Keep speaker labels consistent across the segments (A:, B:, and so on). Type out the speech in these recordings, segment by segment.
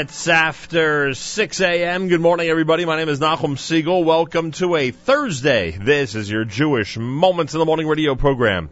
A: minutes after 6 a.m. Good morning, everybody. My name is Nachum Segal. Welcome to a Thursday. This is your Jewish Moments in the Morning radio program.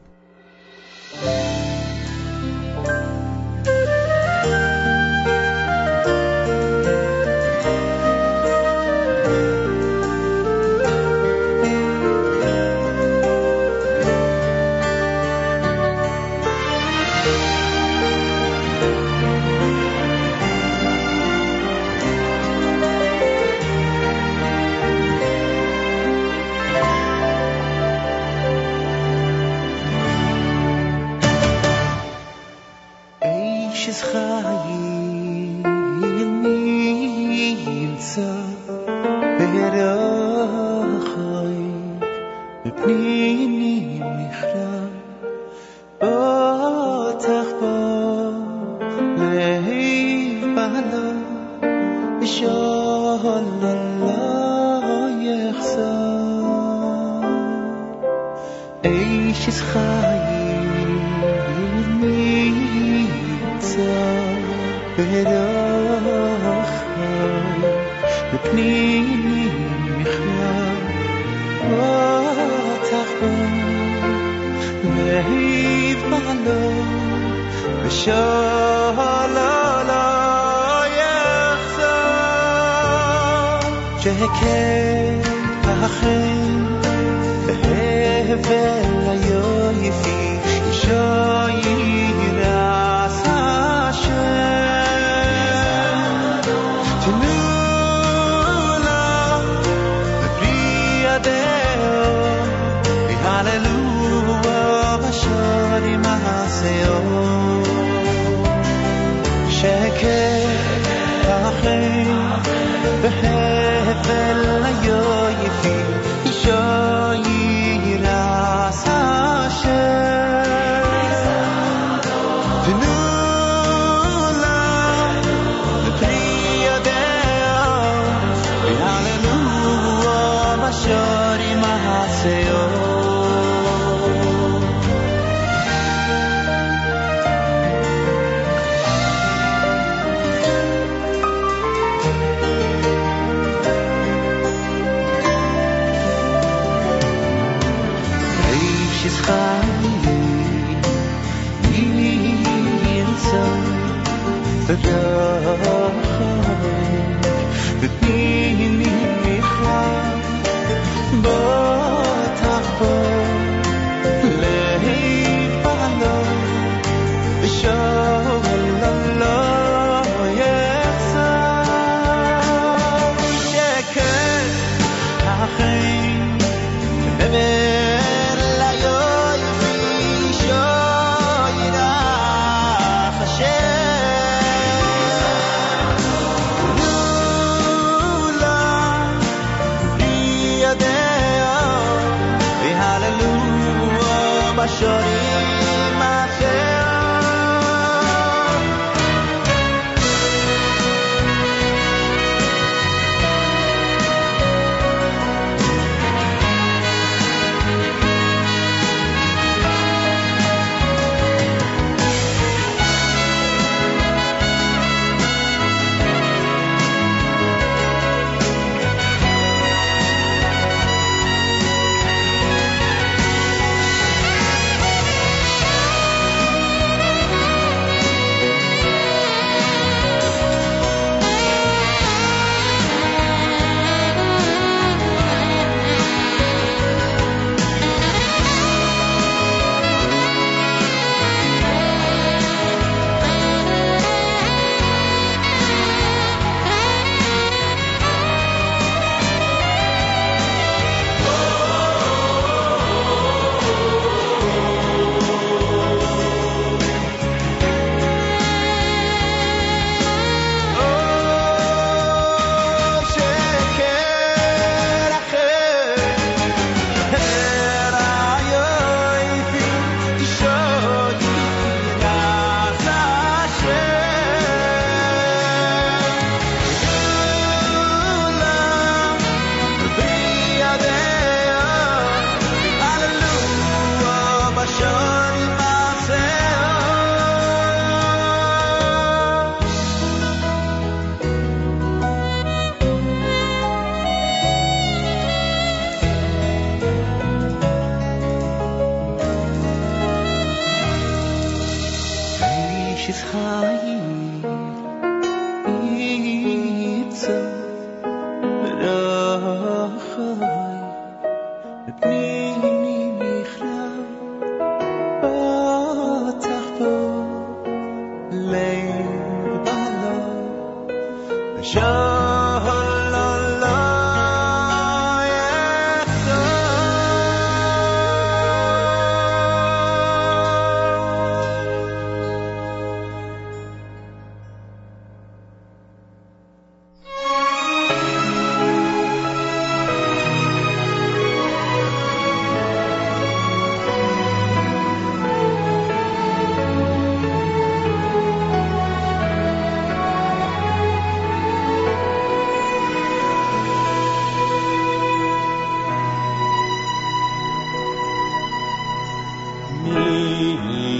B: me.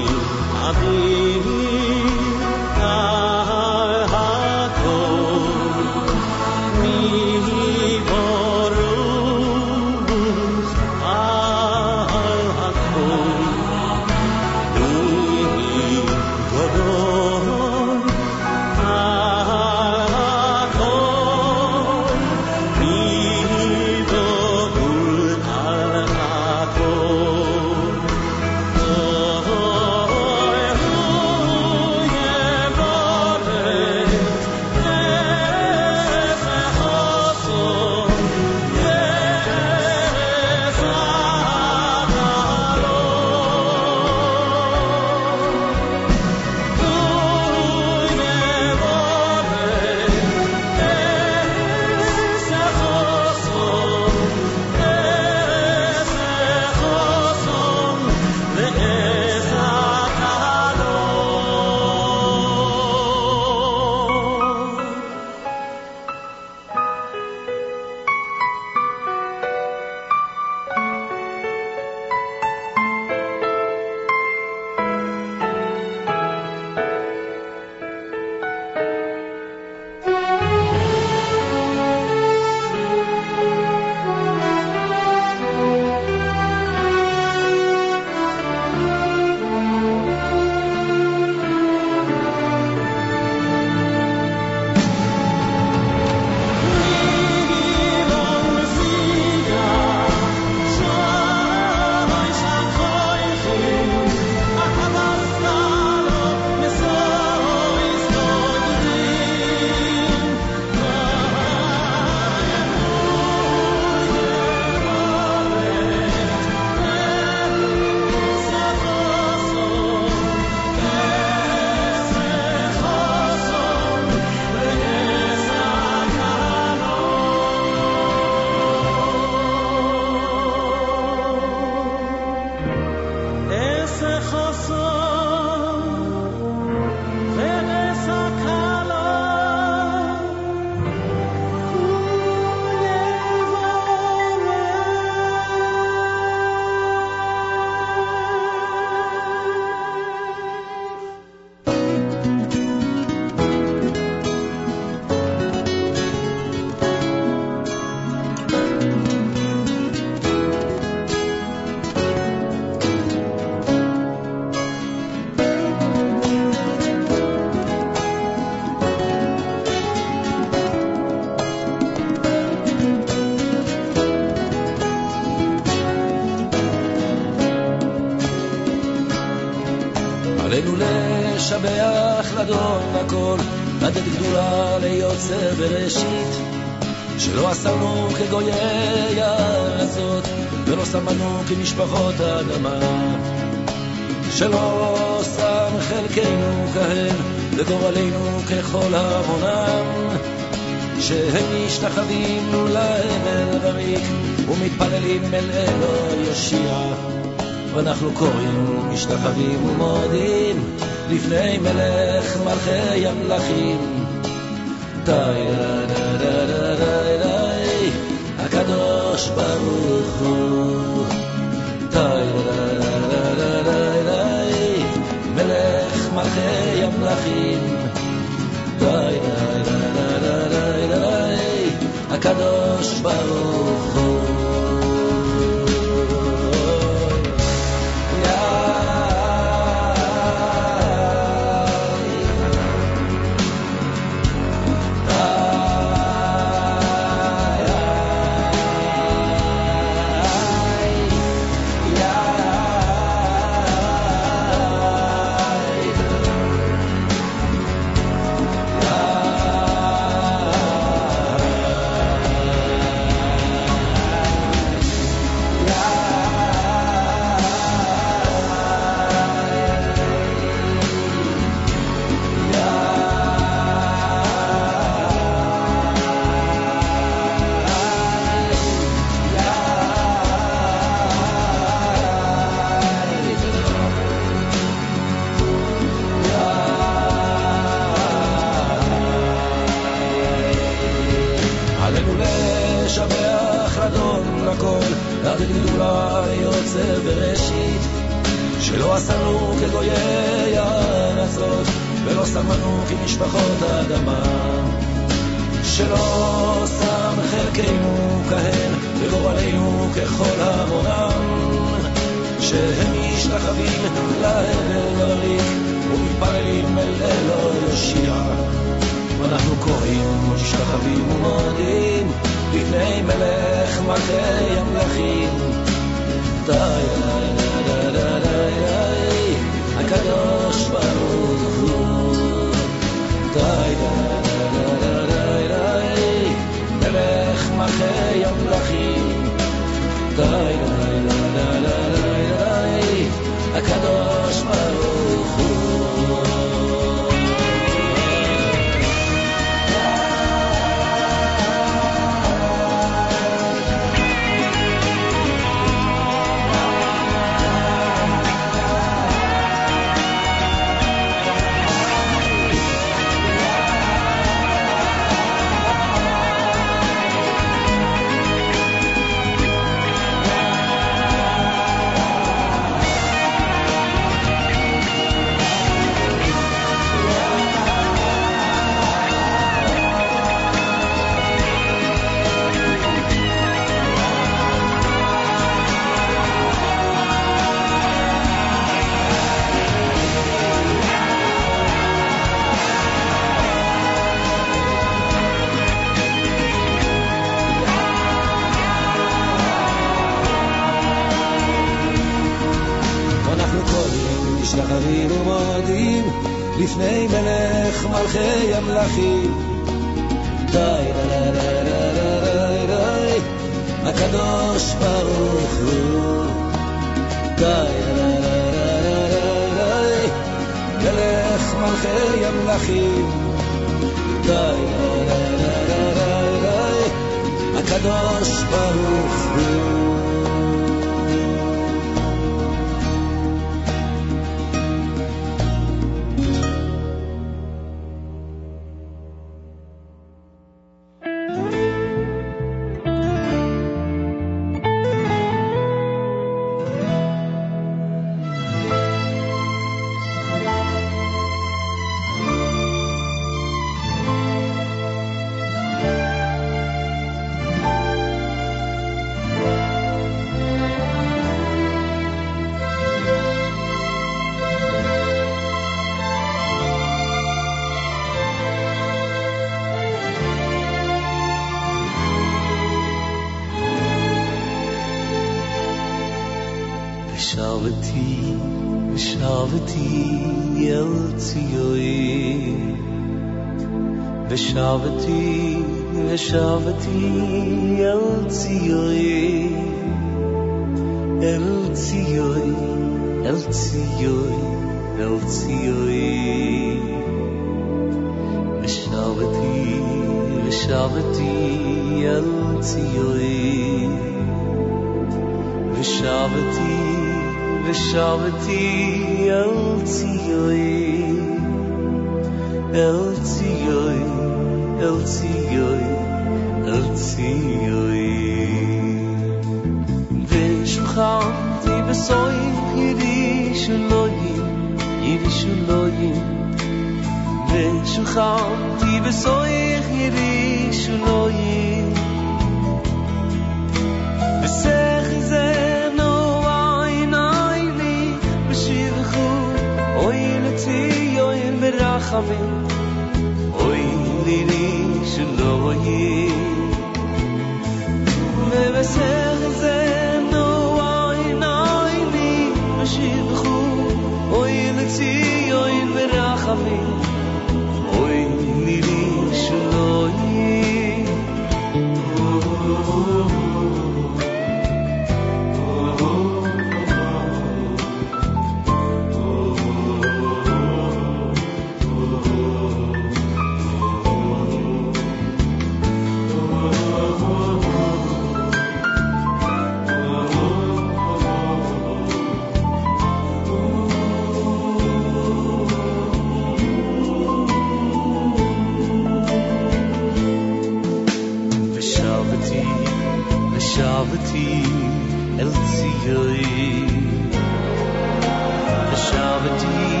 B: شبتی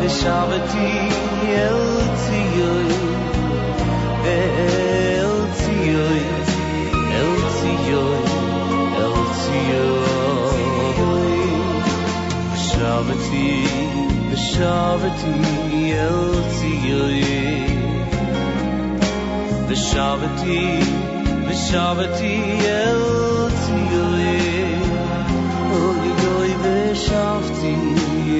B: به شبتی التیوی به التیوی التیوی التیوی به شبتی به شبتی التیوی به شبتی به شبتی التیوی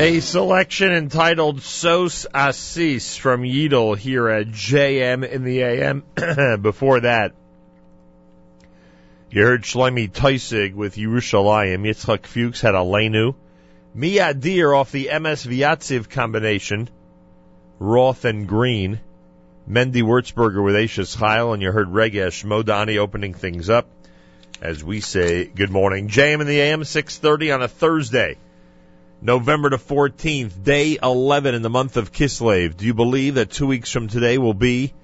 B: A
A: selection entitled Sos Assis from Yedel here at JM in the AM. Before that, you heard Shlomi Taussig with Yerushalayim. Yitzchak Fuchs had Aleinu. Miadir off the MS Vyatziv combination. Roth and Green. Mendy Wurzberger with Ashes Chayil, and you heard Regesh Modani opening things up. As we say, good morning. JM in the AM, 6.30 on a Thursday. November the 14th, day 11 in the month of Kislev. Do you believe that two weeks from today will be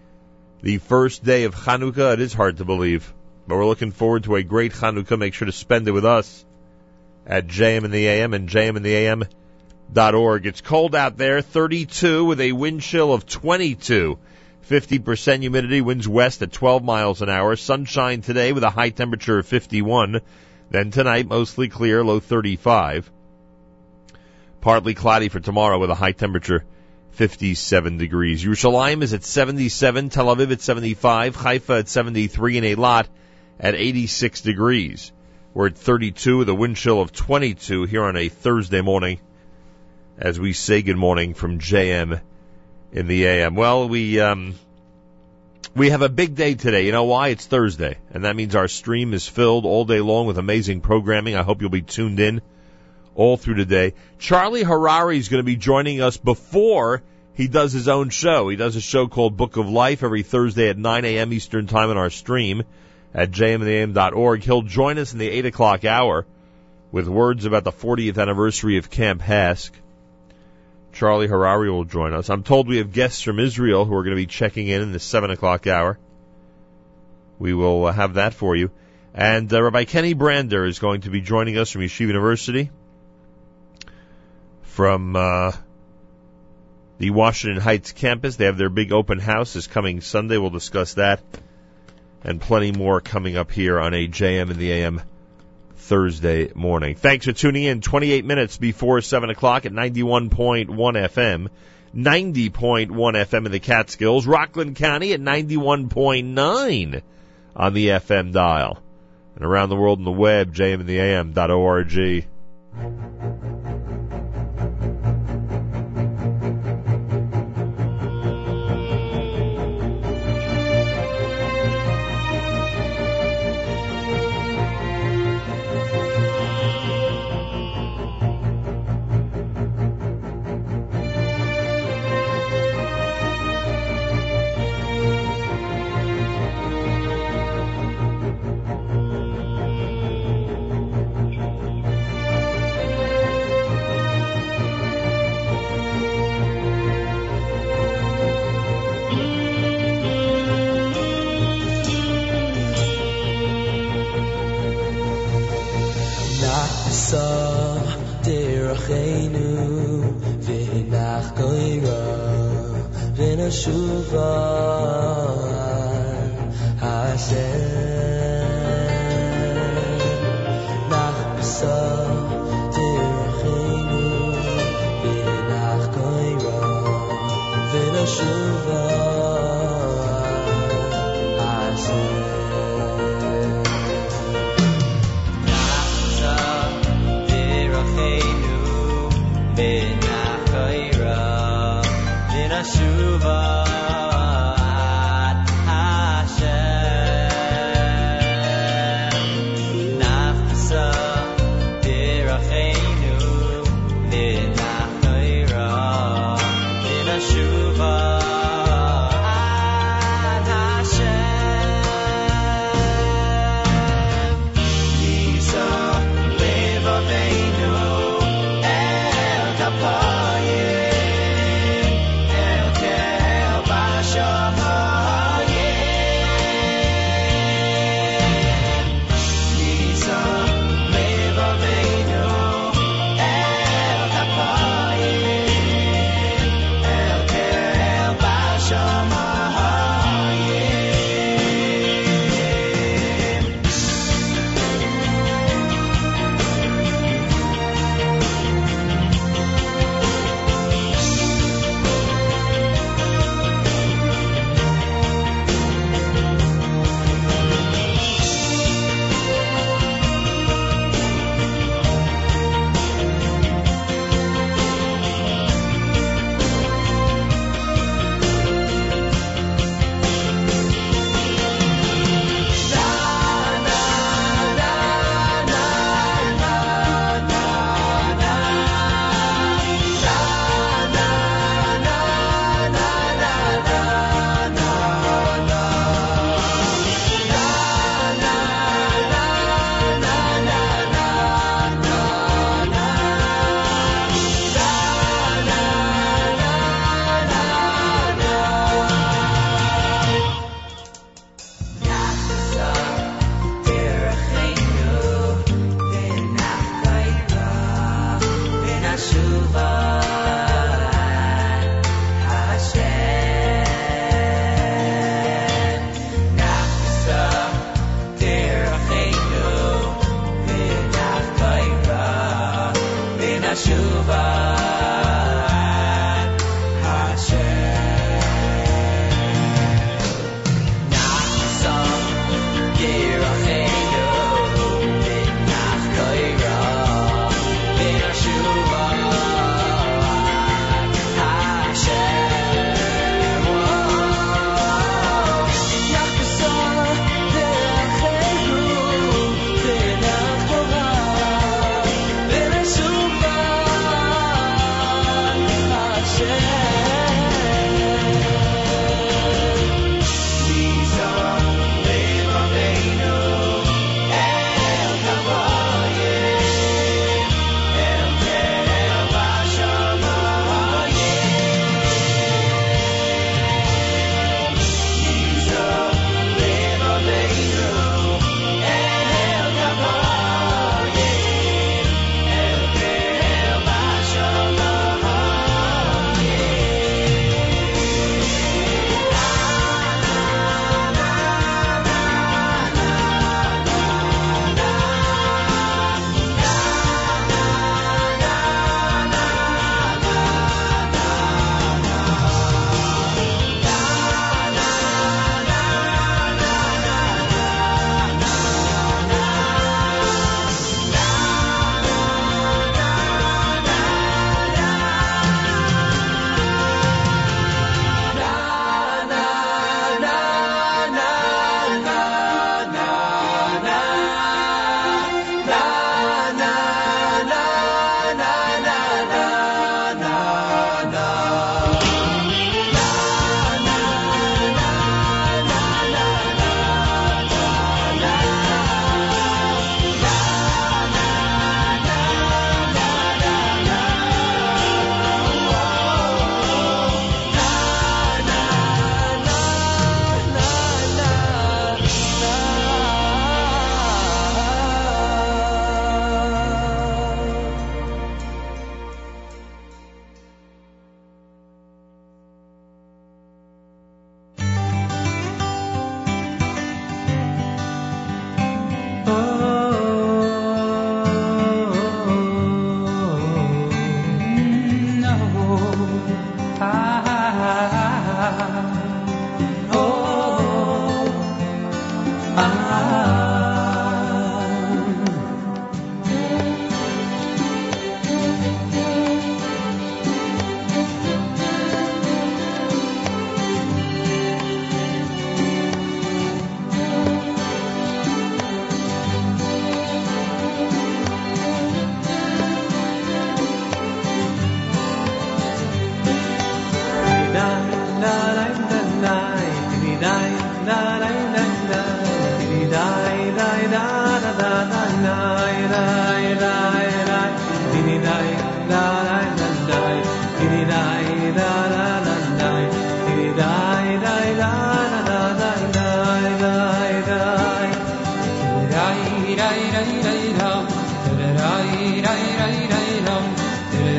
A: the first day of Chanukah? It is hard to believe, but we're looking forward to a great Chanukah. Make sure to spend it with us at JM in the AM and jmintheam.org. It's cold out there, 32 with a wind chill of 22. 50% humidity, winds west at 12 miles an hour. Sunshine today with a high temperature of 51. Then tonight, mostly clear, low 35. Partly cloudy for tomorrow with a high temperature 57 degrees. Yerushalayim is at 77, Tel Aviv at 75, Haifa at 73, and Eilat at 86 degrees. We're at 32 with a wind chill of 22 here on a Thursday morning as we say good morning from JM in the AM. Well, we um, we have a big day today. You know why? It's Thursday, and that means our stream is filled all day long with amazing programming. I hope you'll be tuned in all through the day. Charlie Harary is going to be joining us before he does his own show. He does a show called Book of Life every Thursday at 9 a.m. Eastern Time on our stream at jmandam.org. He'll join us in the 8 o'clock hour with words about the 40th anniversary of Camp HASC. Charlie Harary will join us. I'm told we have guests from Israel who are going to be checking in in the 7 o'clock hour. We will uh, have that for you. And uh, Rabbi Kenny Brander is going to be joining us from Yeshiva University from uh, the Washington Heights campus. They have their big open house this coming Sunday. We'll discuss that and plenty more coming up here on a JM in the AM Thursday morning. Thanks for tuning in. 28 minutes before 7 o'clock at 91.1 FM. 90.1 FM in the Catskills. Rockland County at 91.9 on the FM dial. And around the world on the web, jmintheam.org.
C: v'nashuva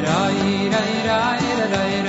C: Hashem
D: Eilech Ben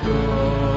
E: Thank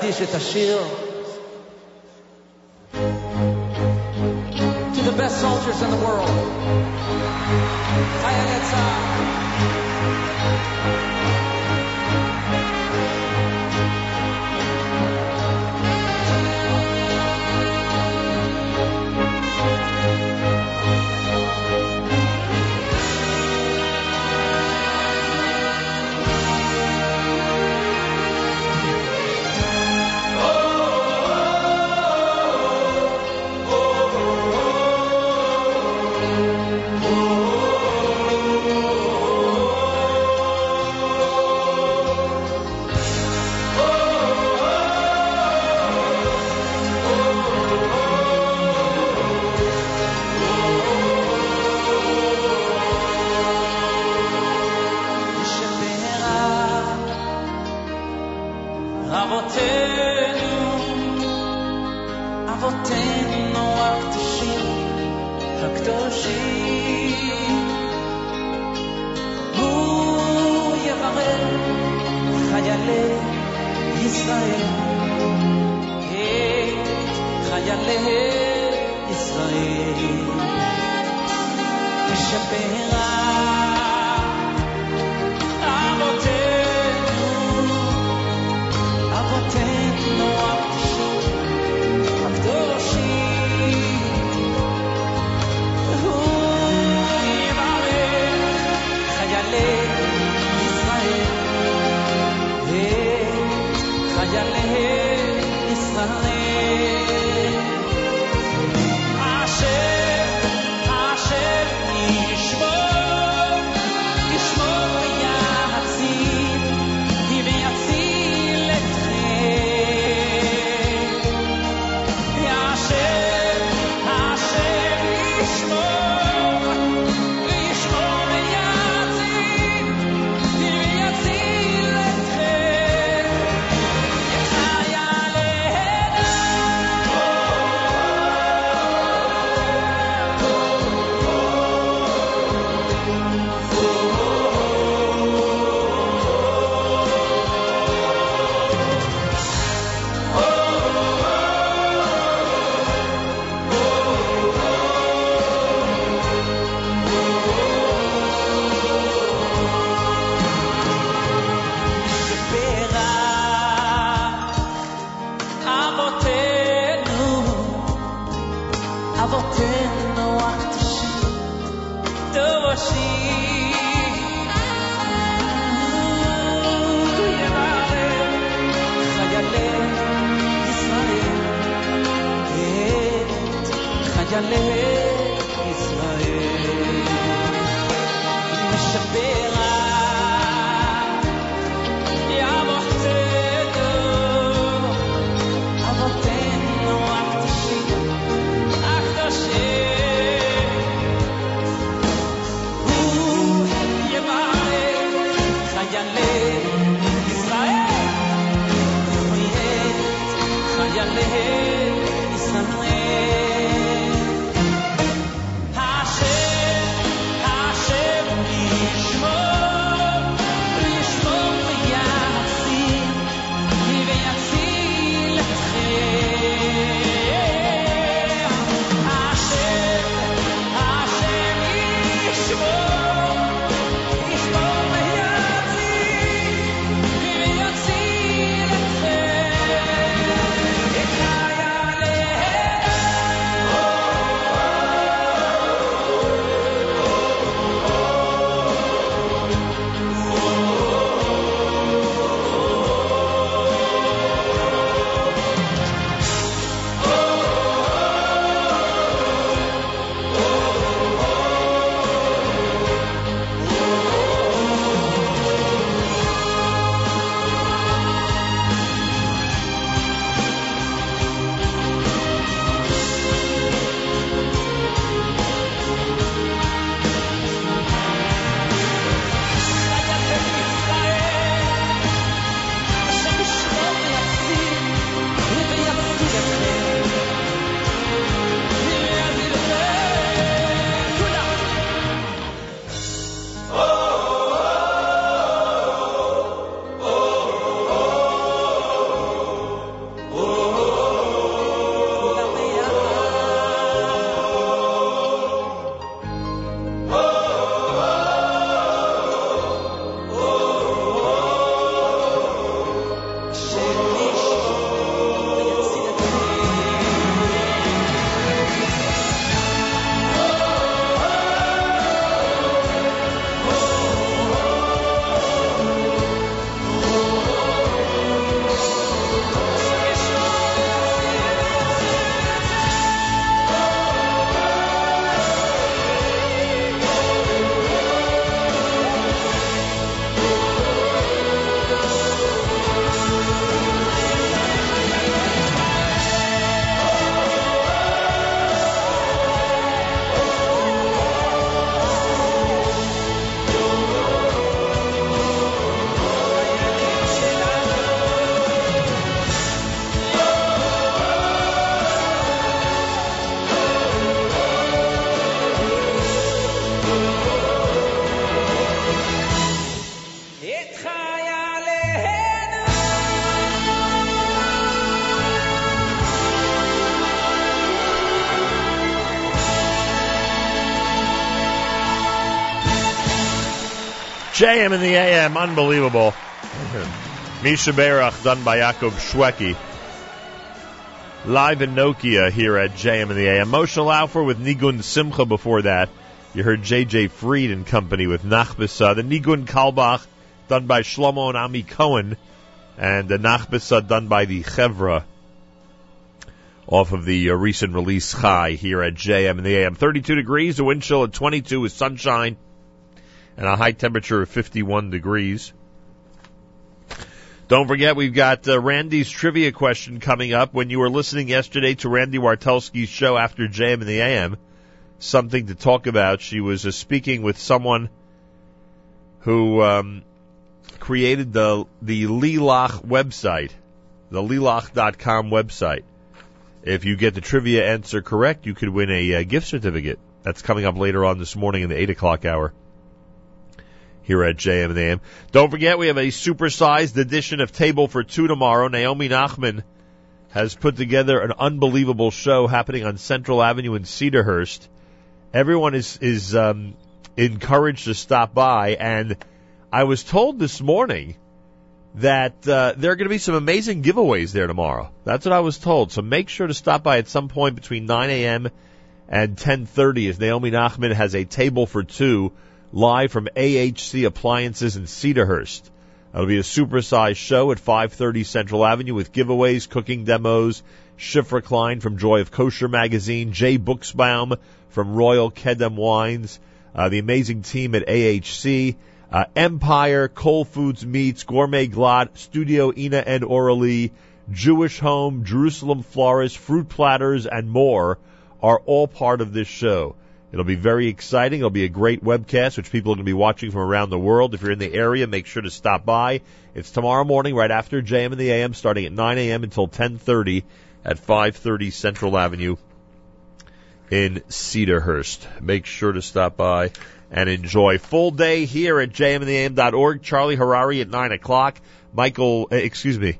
D: ti se t'ha sido
A: JM in the AM, unbelievable. Misha Berach done by Yaakov Shwekey. Live in Nokia here at JM in the AM. Moshe Laufer with Nigun Simcha before that. You heard JJ Freed and company with Nachbisa. The Nigun Kalbach done by Shlomo and Ami Cohen. And the Nachbisa done by the Chevra off of the uh, recent release Chai here at JM in the AM. 32 degrees, a wind chill at 22 with sunshine and a high temperature of 51 degrees. Don't forget, we've got uh, Randy's trivia question coming up. When you were listening yesterday to Randy Wartelski's show after JM in the AM, something to talk about. She was uh, speaking with someone who um, created the the Lilach website, the Lilach.com website. If you get the trivia answer correct, you could win a uh, gift certificate. That's coming up later on this morning in the 8 o'clock hour here at JM and AM. Don't forget, we have a supersized edition of Table for Two tomorrow. Naomi Nachman has put together an unbelievable show happening on Central Avenue in Cedarhurst. Everyone is is um, encouraged to stop by, and I was told this morning that uh, there are going to be some amazing giveaways there tomorrow. That's what I was told. So make sure to stop by at some point between 9 a.m. and 10:30 as Naomi Nachman has a table for two live from AHC Appliances in Cedarhurst. It'll be a supersized show at 530 Central Avenue with giveaways, cooking demos, Shifra Klein from Joy of Kosher magazine, Jay Buchsbaum from Royal Kedem Wines, uh, the amazing team at AHC, uh, Empire, Cold Foods Meats, Gourmet Glatt, Studio Ina and Oralee, Jewish Home, Jerusalem Florist, Fruit Platters, and more are all part of this show. It'll be very exciting. It'll be a great webcast, which people are going to be watching from around the world. If you're in the area, make sure to stop by. It's tomorrow morning, right after JM in the AM, starting at 9 a.m. until 10:30 at 530 Central Avenue in Cedarhurst. Make sure to stop by and enjoy. Full day here at jmintheam.org. Charlie Harary at 9 o'clock. Michael, eh, excuse me,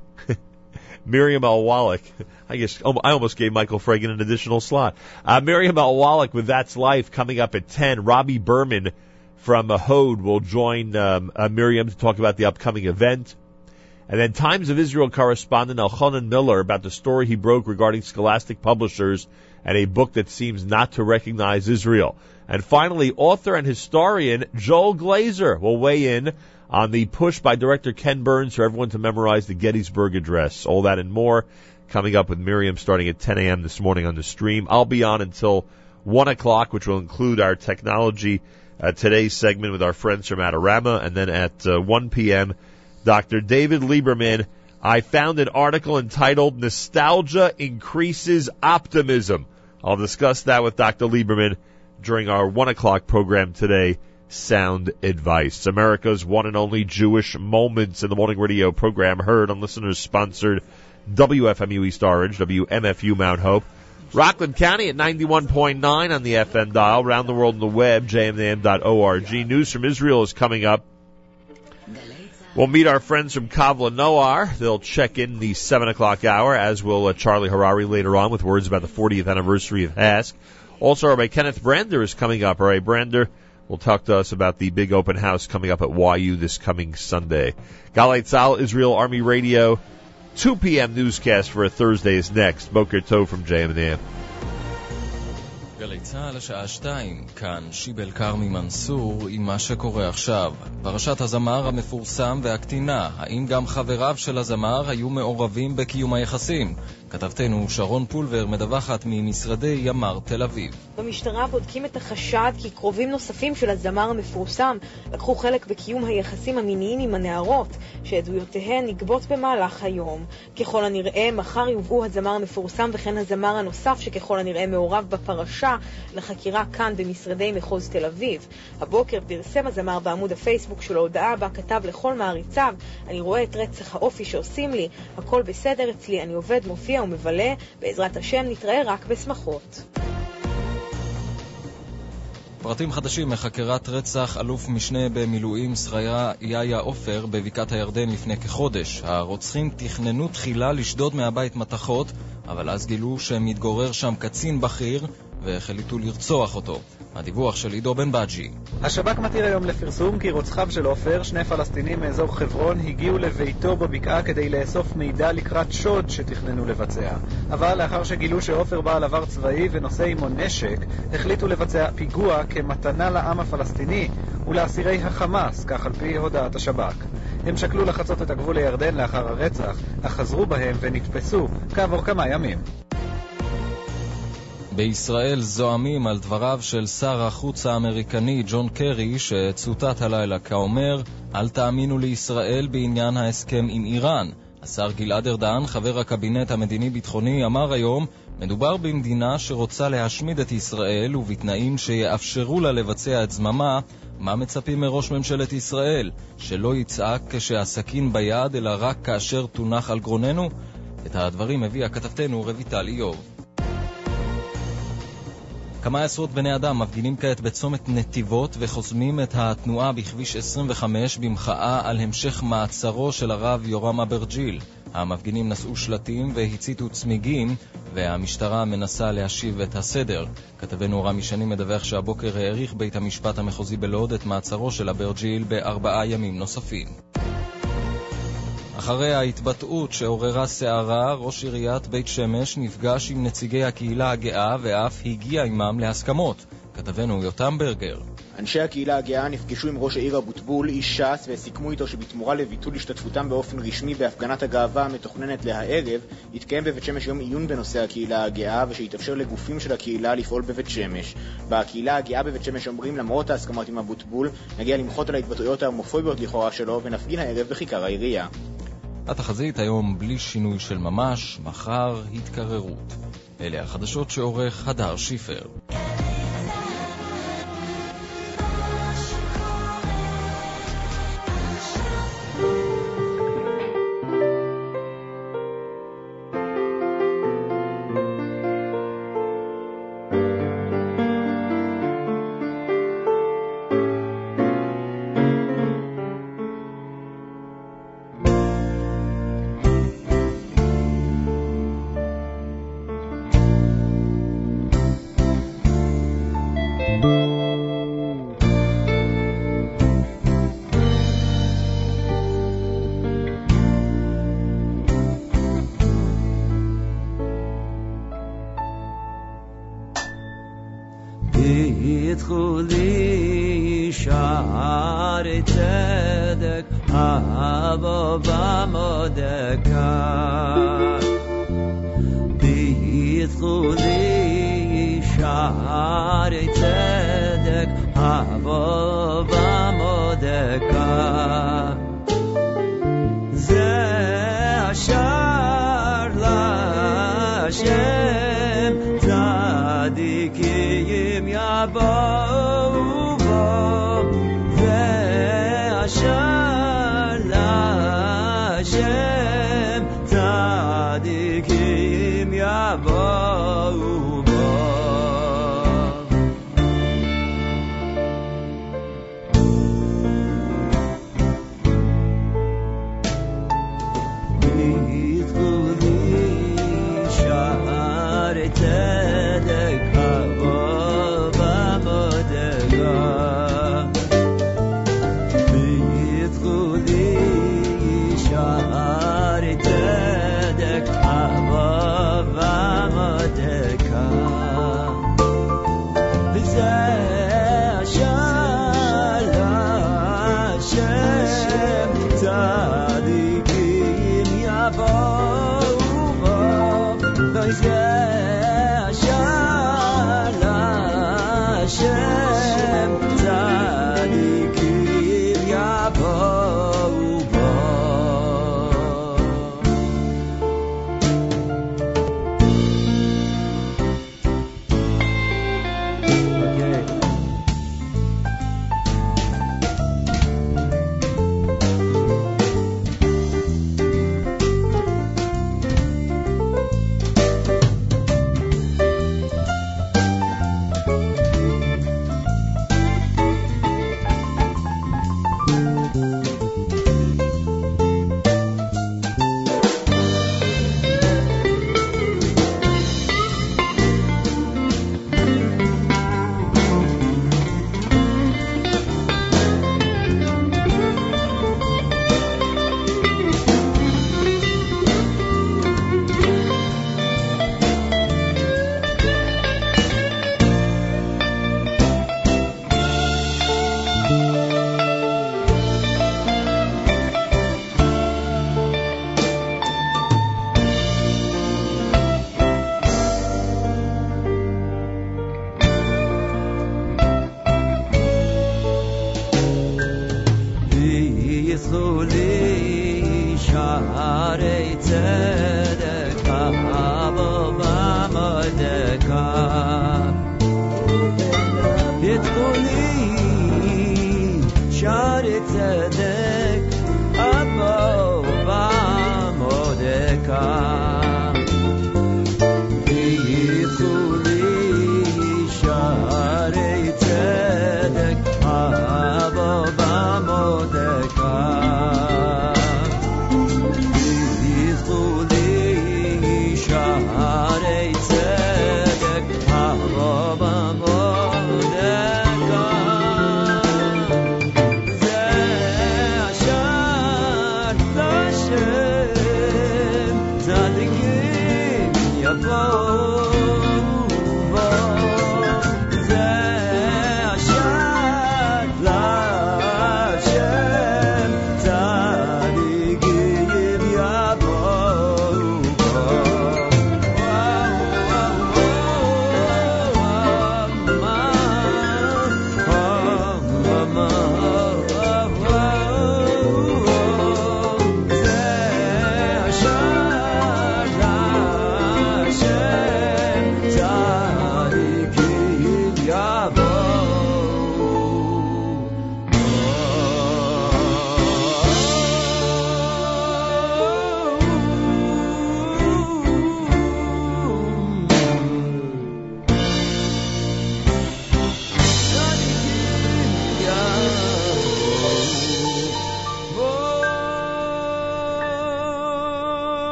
A: Miriam. Wallach. I guess I almost gave Michael Fragan an additional slot. Uh, Miriam. Wallach with That's Life coming up at 10. Robbie Berman from uh, Hode will join um, uh, Miriam to talk about the upcoming event. And then Times of Israel correspondent Elchanan Miller about the story he broke regarding scholastic publishers and a book that seems not to recognize Israel. And finally, author and historian Joel Glazer will weigh in on the push by director Ken Burns for everyone to memorize the Gettysburg Address. All that and more coming up with Miriam starting at 10 a.m. this morning on the stream. I'll be on until 1 o'clock, which will include our technology uh, today's segment with our friends from Adorama. And then at uh, 1 p.m., Dr. David Lieberman. I found an article entitled Nostalgia Increases Optimism. I'll discuss that with Dr. Lieberman during our 1 o'clock program today, Sound Advice. America's one and only Jewish Moments in the Morning Radio program heard on listeners sponsored WFMU East Orange, WMFU Mount Hope. Rockland County at 91.9 on the FM dial, around the world on the web, jmnam.org. News from Israel is coming up. We'll meet our friends from Kavla Noar. They'll check in the 7 o'clock hour, as will uh, Charlie Harary later on with words about the 40th anniversary of HASC. Also, Rabbi Kenneth Brander is coming up. Rabbi Brander will talk to us about the big open house coming up at YU this coming Sunday. Galei Tzahal, Israel Army Radio, 2 p.m. newscast for a Thursday is next. Boker Tov from JMN.
F: גלי צה"ל, השעה שתיים, כאן שיבל כרמי מנסור עם מה שקורה עכשיו. פרשת הזמר המפורסם והקטינה, האם גם חבריו של הזמר היו מעורבים בקיום היחסים? כתבתנו שרון פולבר מדווחת ממשרדי ימ"ר תל אביב.
G: במשטרה בודקים את החשד כי קרובים נוספים של הזמר המפורסם לקחו חלק בקיום היחסים המיניים עם הנערות, שעדויותיהן נגבות במהלך היום. ככל הנראה, מחר יובאו הזמר המפורסם וכן הזמר הנוסף שככל הנראה מעורב בפרשה לחקירה כאן במשרדי מחוז תל אביב. הבוקר פרסם הזמר בעמוד הפייסבוק שלו הודעה בה כתב לכל מעריציו אני רואה את רצח האופי שעושים לי, הכל בסדר אצלי, אני עובד, מופיע ומבלה, בעזרת השם נתראה רק בשמחות.
F: פרטים חדשים מחקירת רצח אלוף משנה במילואים שריה יאיה עופר בבקעת הירדן לפני כחודש. הרוצחים תכננו תחילה לשדוד מהבית מתכות, אבל אז גילו שמתגורר שם קצין בכיר והחליטו לרצוח אותו. הדיווח של עידו בן בג'י.
H: השב"כ מתיר היום לפרסום כי רוצחיו של עופר, שני פלסטינים מאזור חברון, הגיעו לביתו בבקעה כדי לאסוף מידע לקראת שוד שתכננו לבצע. אבל לאחר שגילו שעופר בעל עבר צבאי ונושא עמו נשק, החליטו לבצע פיגוע כמתנה לעם הפלסטיני ולאסירי החמאס, כך על פי הודעת השב"כ. הם שקלו לחצות את הגבול לירדן לאחר הרצח, אך חזרו בהם ונתפסו כעבור כמה ימים.
F: בישראל זועמים על דבריו של שר החוץ האמריקני ג'ון קרי, שצוטט הלילה כאומר, אל תאמינו לישראל בעניין ההסכם עם איראן. השר גלעד ארדן, חבר הקבינט המדיני-ביטחוני, אמר היום, מדובר במדינה שרוצה להשמיד את ישראל, ובתנאים שיאפשרו לה לבצע את זממה, מה מצפים מראש ממשלת ישראל? שלא יצעק כשהסכין ביד, אלא רק כאשר תונח על גרוננו? את הדברים הביאה כתבתנו רויטל איוב. כמה עשרות בני אדם מפגינים כעת בצומת נתיבות וחוסמים את התנועה בכביש 25 במחאה על המשך מעצרו של הרב יורם אברג'יל. המפגינים נשאו שלטים והציתו צמיגים, והמשטרה מנסה להשיב את הסדר. כתבנו רמי שני מדווח שהבוקר האריך בית המשפט המחוזי בלוד את מעצרו של אברג'יל בארבעה ימים נוספים. אחרי ההתבטאות שעוררה סערה, ראש עיריית בית שמש נפגש עם נציגי הקהילה הגאה ואף הגיע עמם להסכמות. כתבנו יותם ברגר.
I: אנשי הקהילה הגאה נפגשו עם ראש העיר אבוטבול, איש ש"ס, וסיכמו איתו שבתמורה לביטול השתתפותם באופן רשמי בהפגנת הגאווה המתוכננת להערב, יתקיים בבית שמש יום עיון בנושא הקהילה הגאה, ושיתאפשר לגופים של הקהילה לפעול בבית שמש. בקהילה הגאה בבית שמש אומרים, למרות ההסכמות עם אבוטבול, נגיע למחות על ההתבטאויות ההומופוביות לכאורה שלו, ונפגין הערב בכיכר העירייה.
F: התחזית היום בלי שינוי של ממש, מחר התקררות. אלה החדשות שעורך הדר שיפר.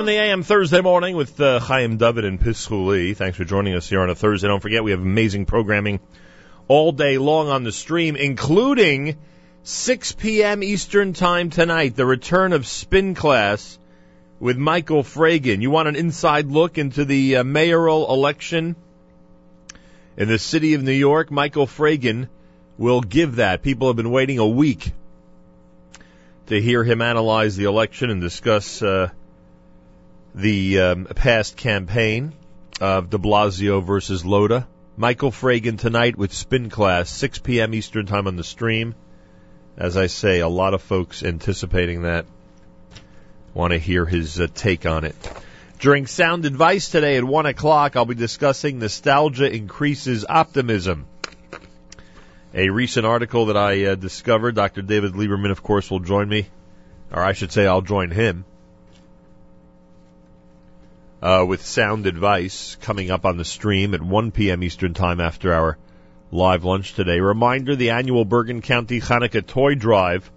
A: In the AM Thursday morning with uh, Chaim David and Pischuli. Thanks for joining us here on a Thursday. Don't forget we have amazing programming all day long on the stream, including 6 p.m. Eastern Time tonight, the return of Spin Class with Michael Fragin. You want an inside look into the uh, mayoral election in the city of New York? Michael Fragin will give that. People have been waiting a week to hear him analyze the election and discuss uh, the um, past campaign of de Blasio versus Lhota. Michael Fragin tonight with Spin Class, 6 p.m. Eastern Time on the stream. As I say, a lot of folks anticipating that. Want to hear his uh, take on it. During Sound Advice today at 1 o'clock, I'll be discussing Nostalgia Increases Optimism. A recent article that I uh, discovered, Dr. David Lieberman, of course, will join me. Or I should say, I'll join him uh, with sound advice coming up on the stream at 1 p.m. Eastern Time after our live lunch today. Reminder, the annual Bergen County Hanukkah Toy Drive.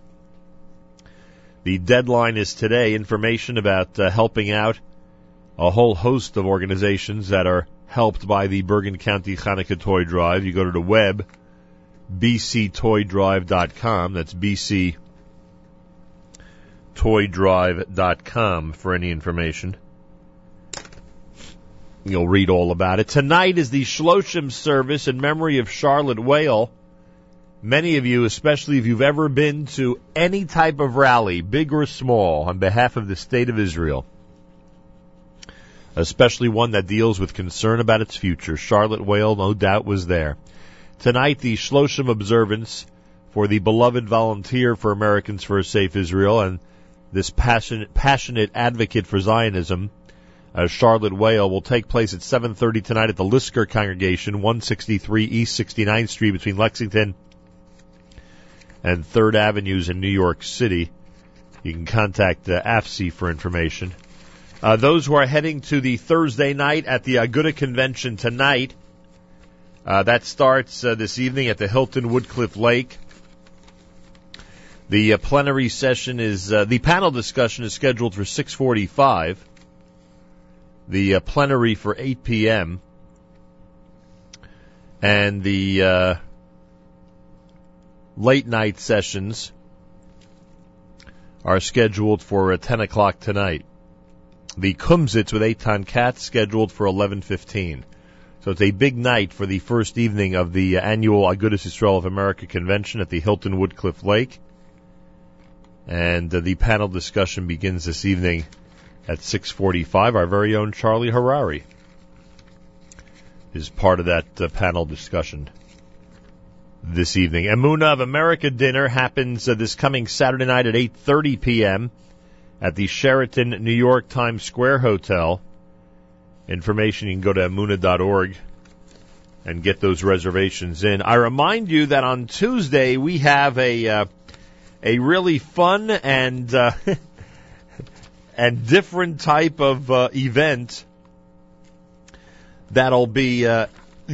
A: The deadline is today. Information about uh, helping out a whole host of organizations that are helped by the Bergen County Hanukkah Toy Drive. You go to the web, bctoydrive.com. That's bctoydrive.com for any information. You'll read all about it. Tonight is the Shloshim service in memory of Charlotte Whale. Many of you, especially if you've ever been to any type of rally, big or small, on behalf of the State of Israel, especially one that deals with concern about its future, Charlotte Whale no doubt was there. Tonight, the Shloshim observance for the beloved volunteer for Americans for a Safe Israel and this passionate, passionate advocate for Zionism, uh, Charlotte Whale will take place at 7:30 tonight at the Lisker Congregation, 163 East 69th Street between Lexington and 3rd Avenues in New York City. You can contact uh, AFSI for information. Uh, those who are heading to the Thursday night at the Aguda Convention tonight, uh, that starts uh, this evening at the Hilton Woodcliff Lake. The uh, plenary session is uh, the panel discussion is scheduled for 6:45 the uh, plenary for 8 p.m. and the uh, late night sessions are scheduled for uh, 10 o'clock tonight. The Kumsitz with Eitan Katz scheduled for 11:15. So it's a big night for the first evening of the uh, annual Agudas Yisrael of America convention at the Hilton Woodcliff Lake. And uh, the panel discussion begins this evening at 6:45. Our very own Charlie Harary is part of that uh, panel discussion this evening. Emuna of America dinner happens uh, this coming Saturday night at 8:30 p.m. at the Sheraton New York Times Square Hotel. information, you can go to emuna.org and get those reservations in. I remind you that on Tuesday we have a uh, a really fun and uh, and different type of uh, event that'll be uh,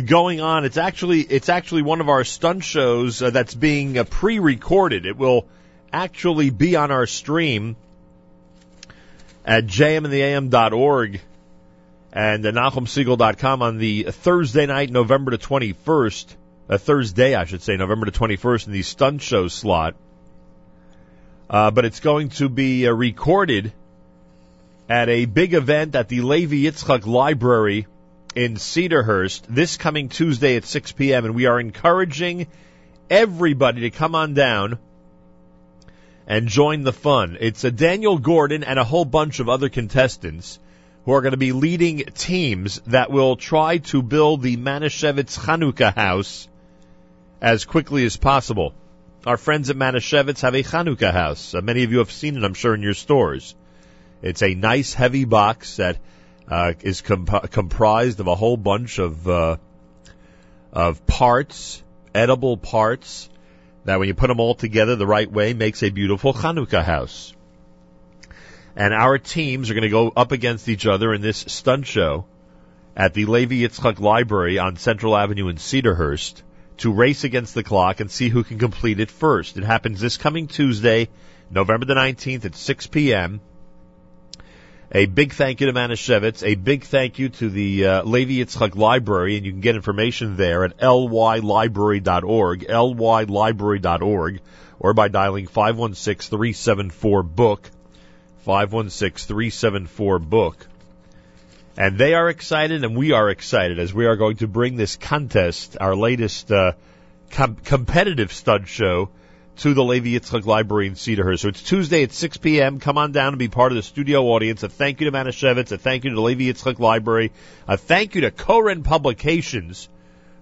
A: going on. It's actually it's actually one of our stunt shows uh, that's being uh, pre-recorded. It will actually be on our stream at jmandtheam.org and uh, on the Thursday night, November the 21st, uh, Thursday, I should say, November the 21st in the stunt show slot. Uh, but it's going to be uh, recorded at a big event at the Levi Yitzchak Library in Cedarhurst this coming Tuesday at 6 p.m. And we are encouraging everybody to come on down and join the fun. It's a Daniel Gordon and a whole bunch of other contestants who are going to be leading teams that will try to build the Manischewitz Chanukah house as quickly as possible. Our friends at Manischewitz have a Chanukah house. Uh, many of you have seen it, I'm sure, in your stores. It's a nice, heavy box that uh, is comp- comprised of a whole bunch of uh, of parts, edible parts, that when you put them all together the right way makes a beautiful Chanukah house. And our teams are going to go up against each other in this stunt show at the Levi Yitzchak Library on Central Avenue in Cedarhurst to race against the clock and see who can complete it first. It happens this coming Tuesday, November the 19th at 6 p.m. A big thank you to Manischewitz. A big thank you to the uh, Levi Yitzchak Library, and you can get information there at lylibrary.org, lylibrary.org, or by dialing 516-374-BOOK, 516-374-BOOK. And they are excited, and we are excited as we are going to bring this contest, our latest uh, com- competitive stud show, to the Levi Yitzchak Library in Cedarhurst. So it's Tuesday at 6 p.m. Come on down and be part of the studio audience. A thank you to Manischewitz. A thank you to the Levi Yitzchak Library. A thank you to Koren Publications,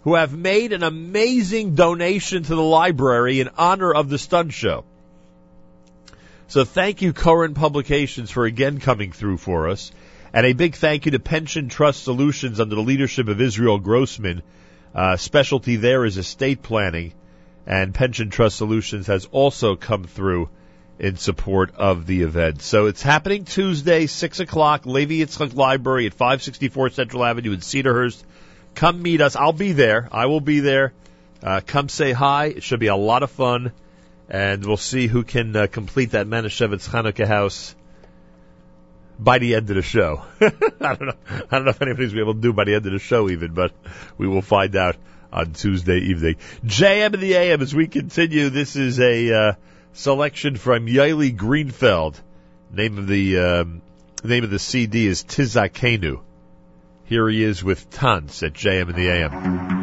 A: who have made an amazing donation to the library in honor of the stunt show. So thank you, Koren Publications, for again coming through for us. And a big thank you to Pension Trust Solutions under the leadership of Israel Grossman. Uh, specialty there is estate planning and Pension Trust Solutions has also come through in support of the event. So it's happening Tuesday, 6 o'clock, Levi Yitzchak Library at 564 Central Avenue in Cedarhurst. Come meet us. I'll be there. I will be there. Uh, come say hi. It should be a lot of fun. And we'll see who can uh, complete that Manischewitz Hanukkah house by the end of the show. I don't know. I don't know if anybody's be able to do by the end of the show even, but we will find out on Tuesday evening. JM in the AM as we continue. This is a uh, selection from Yoeli Greenfeld. Name of the um, name of the CD is Tizakenu. Here he is with Tons at JM in the AM.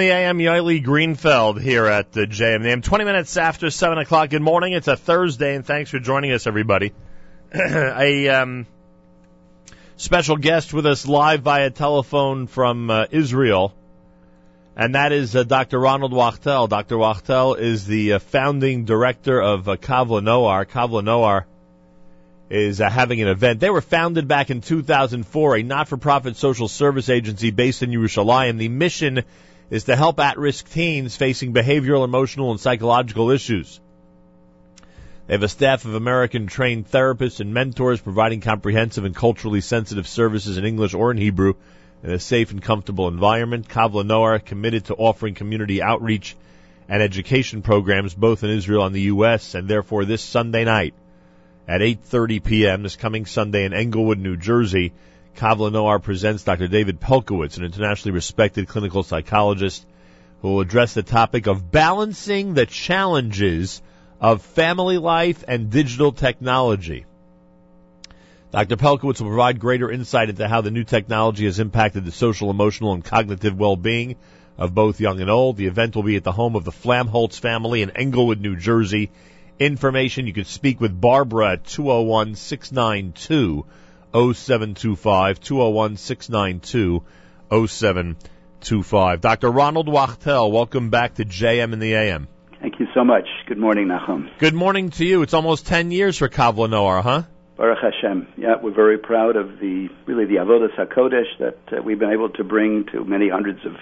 A: The AM, Yoeli Greenfeld here at in the AM. 20 minutes after 7 o'clock. Good morning. It's a Thursday, and thanks for joining us, everybody. a um, special guest with us live via telephone from uh, Israel, and that is uh, Dr. Ronald Wachtel. Dr. Wachtel is the uh, founding director of uh, Kavla Noar. Kavla Noar is uh, having an event. They were founded back in 2004, a not-for-profit social service agency based in Yerushalayim. The mission is to help at-risk teens facing behavioral, emotional, and psychological issues. They have a staff of American trained therapists and mentors providing comprehensive and culturally sensitive services in English or in Hebrew in a safe and comfortable environment. Kavla Noar committed to offering community outreach and education programs both in Israel and the U.S. and therefore this Sunday night at 8:30 p.m. this coming Sunday in Englewood, New Jersey, Kavla Noar presents Dr. David Pelcovitz, an internationally respected clinical psychologist who will address the topic of balancing the challenges of family life and digital technology. Dr. Pelcovitz will provide greater insight into how the new technology has impacted the social, emotional, and cognitive well-being of both young and old. The event will be at the home of the Flamholtz family in Englewood, New Jersey. Information, you can speak with Barbara at 201-692 0725, 201-692 0725. Dr. Ronald Wachtel, welcome back to JM in the AM.
J: Thank you so much. Good morning, Nachum.
A: Good morning to you. It's almost 10 years for Kavla Noar, huh?
J: Baruch Hashem. Yeah, we're very proud of the really the avodas hakodesh that uh, we've been able to bring to many hundreds of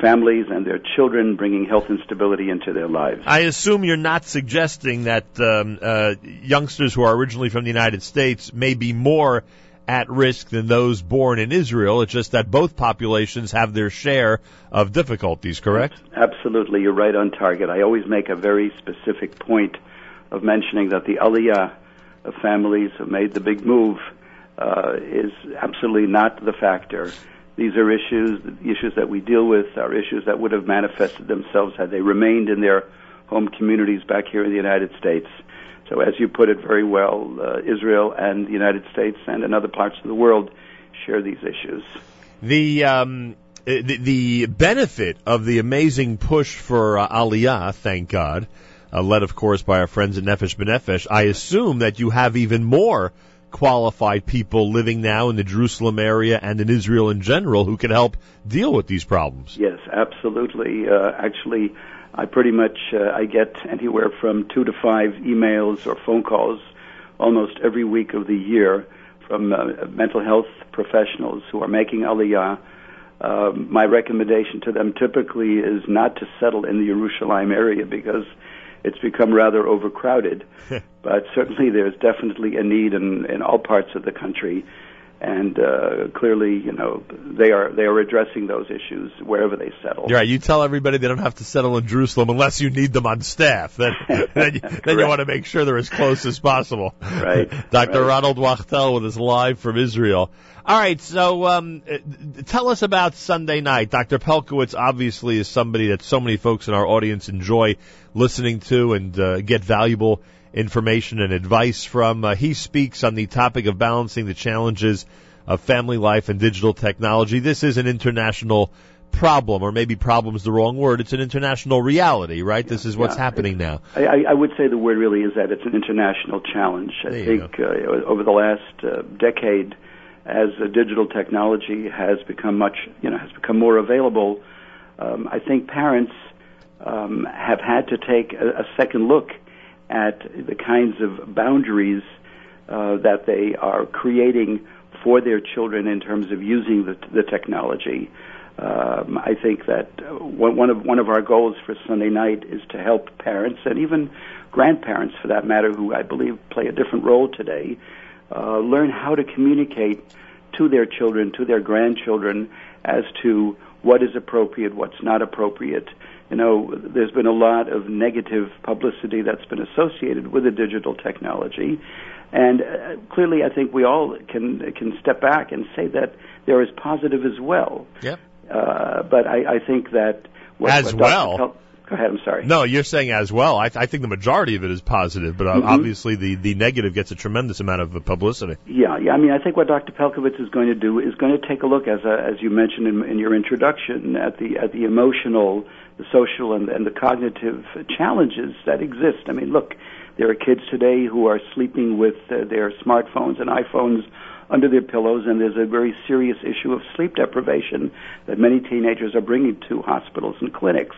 J: families and their children, bringing health and stability into their lives.
A: I assume you're not suggesting that um, uh, youngsters who are originally from the United States may be more at risk than those born in Israel. It's just that both populations have their share of difficulties, correct?
J: Absolutely, you're right on target. I always make a very specific point of mentioning that the aliyah of families who made the big move uh, is absolutely not the factor. These are issues, the issues that we deal with are issues that would have manifested themselves had they remained in their home communities back here in the United States. So, as you put it very well, uh, Israel and the United States and in other parts of the world share these issues.
A: The um, the, the benefit of the amazing push for uh, Aliyah, thank God, uh, led of course by our friends at Nefesh B'Nefesh. I assume that you have even more qualified people living now in the Jerusalem area and in Israel in general who can help deal with these problems.
J: Yes, absolutely. Uh, actually, I pretty much uh, I get anywhere from two to five emails or phone calls almost every week of the year from uh, mental health professionals who are making aliyah. Uh, my recommendation to them typically is not to settle in the Jerusalem area because it's become rather overcrowded. but certainly there's definitely a need in, in all parts of the country. And uh, clearly, you know, they are they are addressing those issues wherever they settle.
A: You're right. You tell everybody they don't have to settle in Jerusalem unless you need them on staff. Then, then, you, then you want to make sure they're as close as possible.
J: Right.
A: Dr.
J: right.
A: Ronald Wachtel with us live from Israel. All right. So, um, uh, tell us about Sunday night. Dr. Pelcovitz obviously is somebody that so many folks in our audience enjoy listening to and uh, get valuable information and advice from. Uh, he speaks on the topic of balancing the challenges of family life and digital technology. This is an international problem, or maybe problem is the wrong word. It's an international reality, right? This is what's
J: Yeah.
A: happening now.
J: I, I- I would say the word really is that it's an international challenge. I
A: There
J: think uh, over the last uh, decade, as uh, digital technology has become much, you know, has become more available, um, I think parents um, have had to take a, a second look at the kinds of boundaries uh, that they are creating for their children in terms of using the, the technology. Um, I think that uh, one of one of our goals for Sunday night is to help parents and even grandparents, for that matter, who I believe play a different role today, uh, learn how to communicate to their children, to their grandchildren, as to what is appropriate, what's not appropriate. You know, there's been a lot of negative publicity that's been associated with the digital technology, and uh, clearly, I think we all can can step back and say that there is positive as well.
A: Yep.
J: Uh, but I, I think that what,
A: As
J: what
A: well?
J: Pel- go ahead. I'm sorry.
A: No, you're saying as well. I, I think the majority of it is positive, but uh,
J: Mhm.
A: obviously the, the negative gets a tremendous amount of publicity.
J: Yeah, yeah. I mean, I think what Dr. Pelcovitz is going to do is going to take a look, as uh, as you mentioned in, in your introduction, at the at the emotional, the social, and, and the cognitive challenges that exist. I mean, look, there are kids today who are sleeping with uh, their smartphones and iPhones under their pillows, and there's a very serious issue of sleep deprivation that many teenagers are bringing to hospitals and clinics.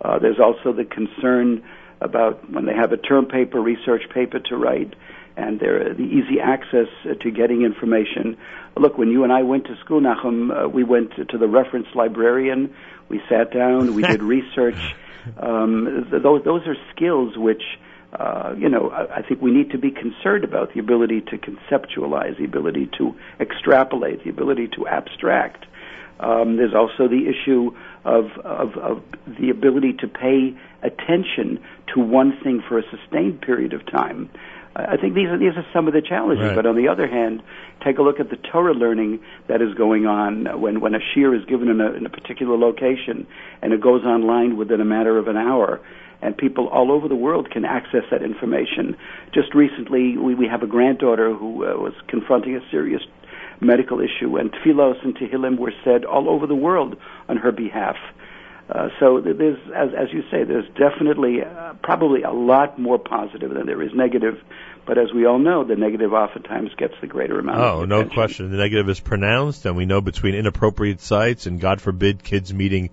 J: Uh, there's also the concern about when they have a term paper, research paper to write, and there the easy access uh, to getting information. Look, when you and I went to school, Nachum, uh, we went to the reference librarian. We sat down, we did research. Um, th- those those are skills which. Uh, you know, I, I think we need to be concerned about the ability to conceptualize, the ability to extrapolate, the ability to abstract. Um, there's also the issue of, of, of the ability to pay attention to one thing for a sustained period of time. I think these are these are some of the challenges.
A: Right.
J: But on the other hand, take a look at the Torah learning that is going on when when a shiur is given in a, in a particular location and it goes online within a matter of an hour. And people all over the world can access that information. Just recently, we, we have a granddaughter who uh, was confronting a serious medical issue, and tefillos and tehillim were said all over the world on her behalf. Uh, so there's, as, as you say, there's definitely uh, probably a lot more positive than there is negative. But as we all know, the negative oftentimes gets the greater amount.
A: Oh,
J: of
A: no question. The negative is pronounced, and we know between inappropriate sites and, God forbid, kids meeting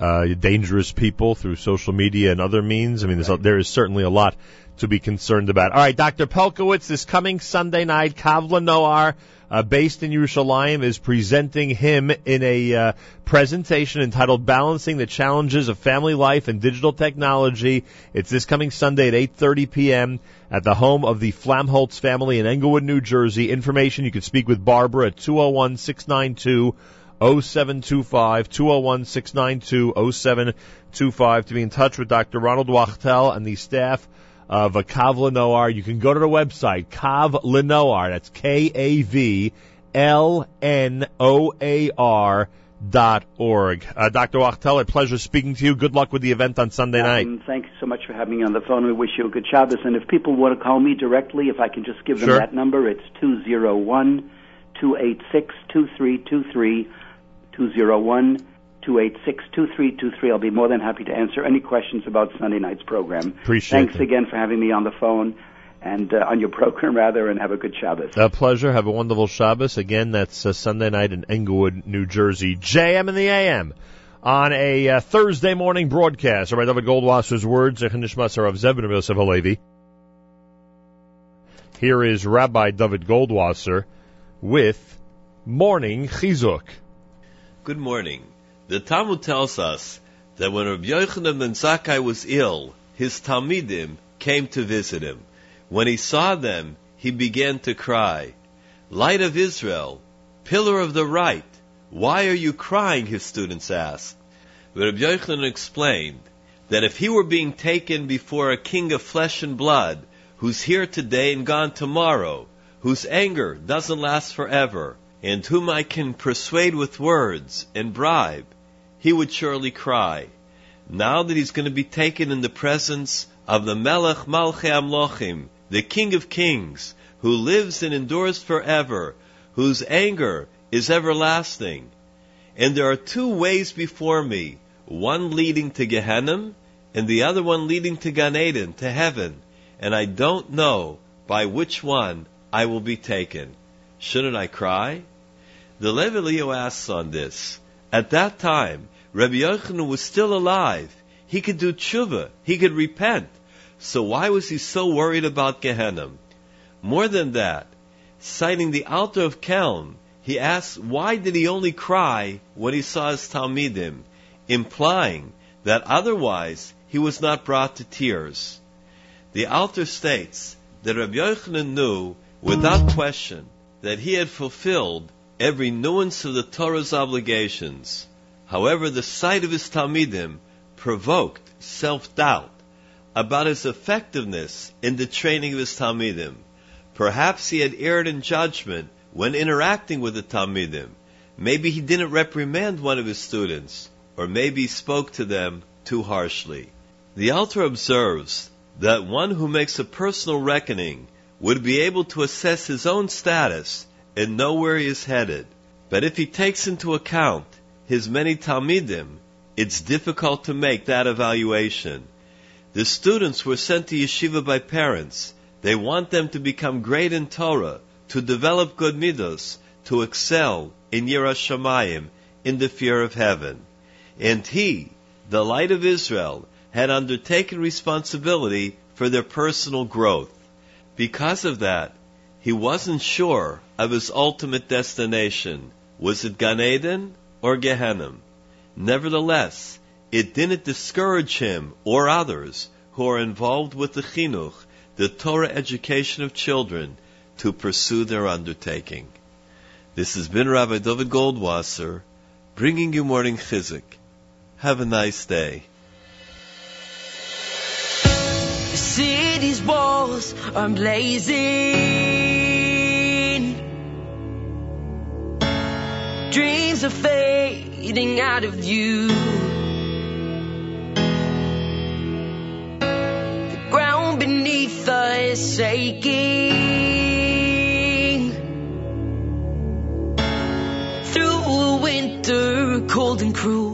A: uh, dangerous people through social media and other means. I mean, a, there is certainly a lot to be concerned about. All right, Dr. Pelcovitz, this coming Sunday night, Kavla Noar, uh, based in Yerushalayim, is presenting him in a uh, presentation entitled "Balancing the Challenges of Family Life and Digital Technology." It's this coming Sunday at 8:30 p.m. at the home of the Flamholtz family in Englewood, New Jersey. Information: you can speak with Barbara at 201 692 0725 201 692 0725 to be in touch with Dr. Ronald Wachtel and the staff of uh, Kavla Noar. You can go to the website, Kavla Noar. That's K A V L N O A R dot org. Uh, Dr. Wachtel, a pleasure speaking to you. Good luck with the event on Sunday night.
J: Um, thank you so much for having me on the phone. We wish you a good Shabbos. And if people want to call me directly, if I can just give them
A: Sure.
J: that number, it's two zero one 286 2323 201 286 2323. I'll be more than happy to answer any questions about Sunday night's program.
A: Appreciate
J: Thanks
A: it.
J: again for having me on the phone and uh, on your program, rather, and have a good Shabbos.
A: A pleasure. Have a wonderful Shabbos. Again, that's uh, Sunday night in Englewood, New Jersey. JM in the AM on a uh, Thursday morning broadcast. Rabbi David Goldwasser's words, Echanishmas of Zebin Yosef Halevi. Here is Rabbi David Goldwasser with Morning Chizuk.
K: Good morning. The Talmud tells us that when Rabbi Yochanan ben Zakkai was ill, his Talmidim came to visit him. When he saw them, he began to cry, Light of Israel, pillar of the right, why are you crying? His students asked. Rabbi Yochanan explained that if he were being taken before a king of flesh and blood, who's here today and gone tomorrow, whose anger doesn't last forever, and whom I can persuade with words and bribe, he would surely cry. Now that he's going to be taken in the presence of the Melech Malchei Amlochim, the King of Kings, who lives and endures forever, whose anger is everlasting. And there are two ways before me, one leading to Gehenna, and the other one leading to Gan Eden, to heaven, and I don't know by which one I will be taken. Shouldn't I cry? The Levi Leo asks on this. At that time, Rabbi Yochanan was still alive. He could do tshuva. He could repent. So why was he so worried about Gehenna? More than that, citing the Alter of Kelm, he asks why did he only cry when he saw his Talmidim, implying that otherwise he was not brought to tears. The Alter states that Rabbi Yochanan knew without question that he had fulfilled every nuance of the Torah's obligations. However, the sight of his Talmidim provoked self-doubt about his effectiveness in the training of his Talmidim. Perhaps he had erred in judgment when interacting with the Talmidim. Maybe he didn't reprimand one of his students, or maybe he spoke to them too harshly. The Alter observes that one who makes a personal reckoning would be able to assess his own status and know where he is headed. But if he takes into account his many Talmidim, it's difficult to make that evaluation. The students were sent to yeshiva by parents. They want them to become great in Torah, to develop good midos, to excel in Yiras Shamayim, in the fear of heaven. And he, the light of Israel, had undertaken responsibility for their personal growth. Because of that, he wasn't sure of his ultimate destination. Was it Gan Eden or Gehenna? Nevertheless, it didn't discourage him or others who are involved with the chinuch, the Torah education of children, to pursue their undertaking. This has been Rabbi David Goldwasser, bringing you morning chizik. Have a nice day.
L: The city's walls are blazing. Dreams are fading out of view. The ground beneath us is shaking. Through a winter cold and cruel.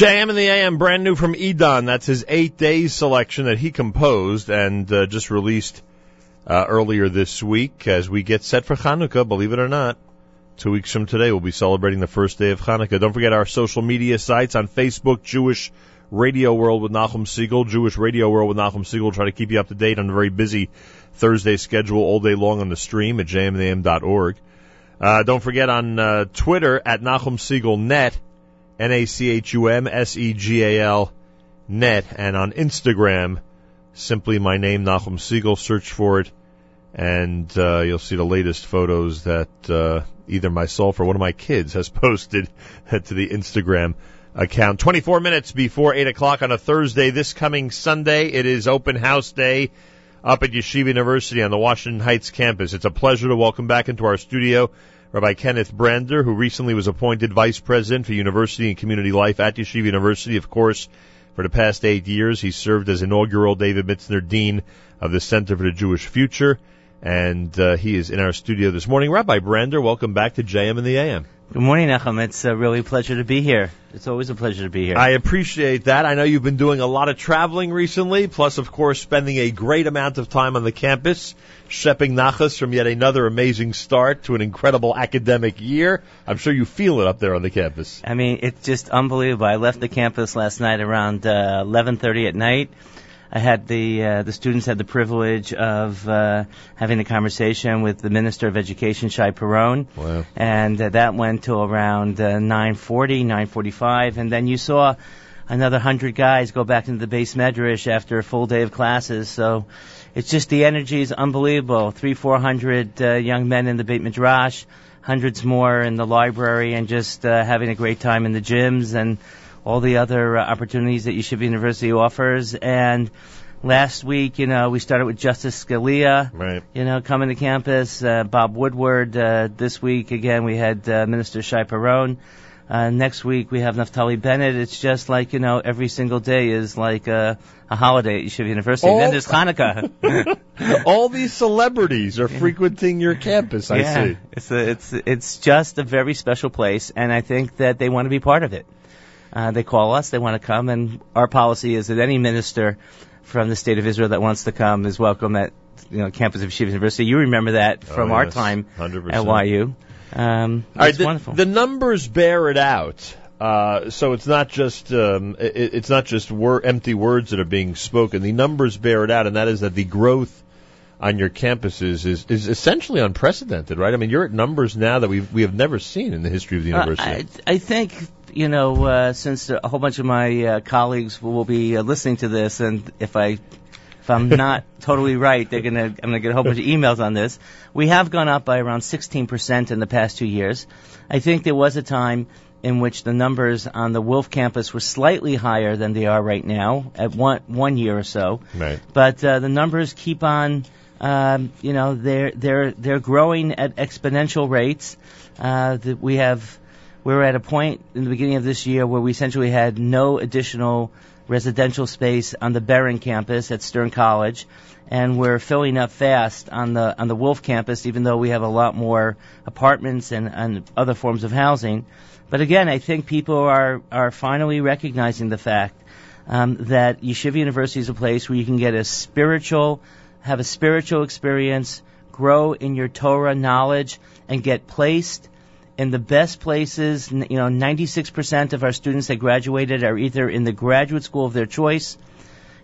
A: JM and the AM, brand new from Edon. That's his eight days selection that he composed and uh, just released uh, earlier this week as we get set for Hanukkah, believe it or not. Two weeks from today, we'll be celebrating the first day of Hanukkah. Don't forget our social media sites on Facebook, Jewish Radio World with Nachum Segal, Jewish Radio World with Nachum Segal. Try to keep you up to date on a very busy Thursday schedule all day long on the stream at jmandam.org. Uh, don't forget on uh, Twitter at Nachum Segal Net, N-A-C-H-U-M-S-E-G-A-L net, and on Instagram, simply my name, Nachum Segal. Search for it, and uh, you'll see the latest photos that uh, either myself or one of my kids has posted to the Instagram account. 24 minutes before 8 o'clock on a Thursday this coming Sunday. It is open house day up at Yeshiva University on the Washington Heights campus. It's a pleasure to welcome back into our studio Rabbi Kenneth Brander, who recently was appointed Vice President for University and Community Life at Yeshiva University. Of course, for the past eight years, he served as inaugural David Mitzner Dean of the Center for the Jewish Future, and uh, he is in our studio this morning. Rabbi Brander, welcome back to JM and the AM.
M: Good morning, Nachum. It's a really pleasure to be here. It's always a pleasure to be here.
A: I appreciate that. I know you've been doing a lot of traveling recently, plus, of course, spending a great amount of time on the campus, shepping nachas from yet another amazing start to an incredible academic year. I'm sure you feel it up there on the campus.
M: I mean, it's just unbelievable. I left the campus last night around uh, 11:30 at night. I had the uh, the students had the privilege of uh, having a conversation with the Minister of Education, Shai Piron.
A: Wow.
M: and uh, that went to around uh, 9:40, 9:45, and then you saw another hundred guys go back into the base medrash after a full day of classes. So it's just the energy is unbelievable. Three, four hundred uh, young men in the Beit Midrash, hundreds more in the library, and just uh, having a great time in the gyms and all the other uh, opportunities that Yeshiva University offers. And last week, you know, we started with Justice Scalia,
A: right.
M: you know, coming to campus. Uh, Bob Woodward. Uh, this week, again, we had uh, Minister Shai Piron. Uh, next week we have Naftali Bennett. It's just like you know, every single day is like a, a holiday at Yeshiva University.
A: All-
M: then there's Hanukkah.
A: All these celebrities are frequenting your campus, I
M: yeah,
A: see.
M: it's a, it's it's just a very special place, and I think that they want to be part of it. Uh, they call us, they want to come, and our policy is that any minister from the state of Israel that wants to come is welcome at you know campus of Yeshiva University. You remember that from
A: Oh,
M: our
A: yes,
M: time
A: 100%.
M: at YU. Um,
A: All right,
M: it's
A: the,
M: wonderful.
A: the numbers bear it out. Uh, so it's not just um, it, it's not just wor- empty words that are being spoken. The numbers bear it out, and that is that the growth on your campuses is is essentially unprecedented, right? I mean, you're at numbers now that we we have never seen in the history of the
M: Uh,
A: university.
M: I, I think you know uh, since a whole bunch of my uh, colleagues will be uh, listening to this, and if I if I'm not totally right, they're gonna I'm gonna get a whole bunch of emails on this. We have gone up by around 16% in the past two years. I think there was a time in which the numbers on the Wilf campus were slightly higher than they are right now at one one year or so
A: right.
M: but uh, the numbers keep on um, you know they're they're they're growing at exponential rates. Uh, that we have we're at a point in the beginning of this year where we essentially had no additional residential space on the Beren campus at Stern College and we're filling up fast on the on the Wilf campus even though we have a lot more apartments and, and other forms of housing. But again I think people are are finally recognizing the fact um, that Yeshiva University is a place where you can get a spiritual, have a spiritual experience grow in your Torah knowledge, and get placed in the best places. You know, 96% of our students that graduated are either in the graduate school of their choice.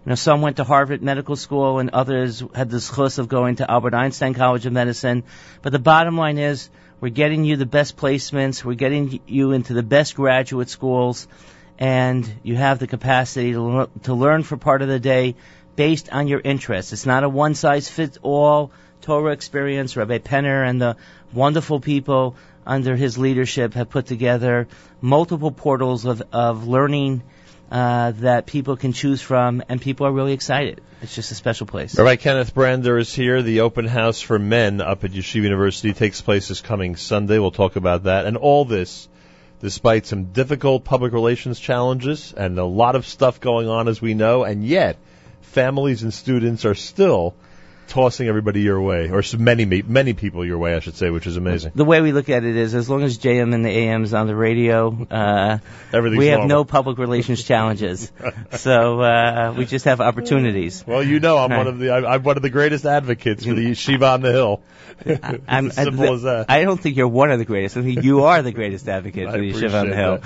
M: You know, some went to Harvard Medical School and others had the chus of going to Albert Einstein College of Medicine. But the bottom line is, we're getting you the best placements, we're getting you into the best graduate schools, and you have the capacity to, to learn for part of the day based on your interests. It's not a one size fits all Torah experience. Rabbi Penner and the wonderful people under his leadership have put together multiple portals of, of learning uh, that people can choose from, and people are really excited. It's just a special place.
A: Rabbi Kenneth Brander is here. The open house for men up at Yeshiva University takes place this coming Sunday. We'll talk about that. And all this, despite some difficult public relations challenges and a lot of stuff going on, as we know, and yet families and students are still tossing everybody your way, or many many people your way, I should say, which is amazing.
M: The way we look at it is, as long as JM and the AM is on the radio, uh, we have
A: normal.
M: no public relations challenges. so uh, we just have opportunities.
A: Well, you know, I'm one of the I'm I'm one of the greatest advocates for the Shiva on the hill.
M: I'm,
A: as simple as that.
M: I don't think you're one of the greatest. I think you are the greatest advocate for the Shiva on the Hill.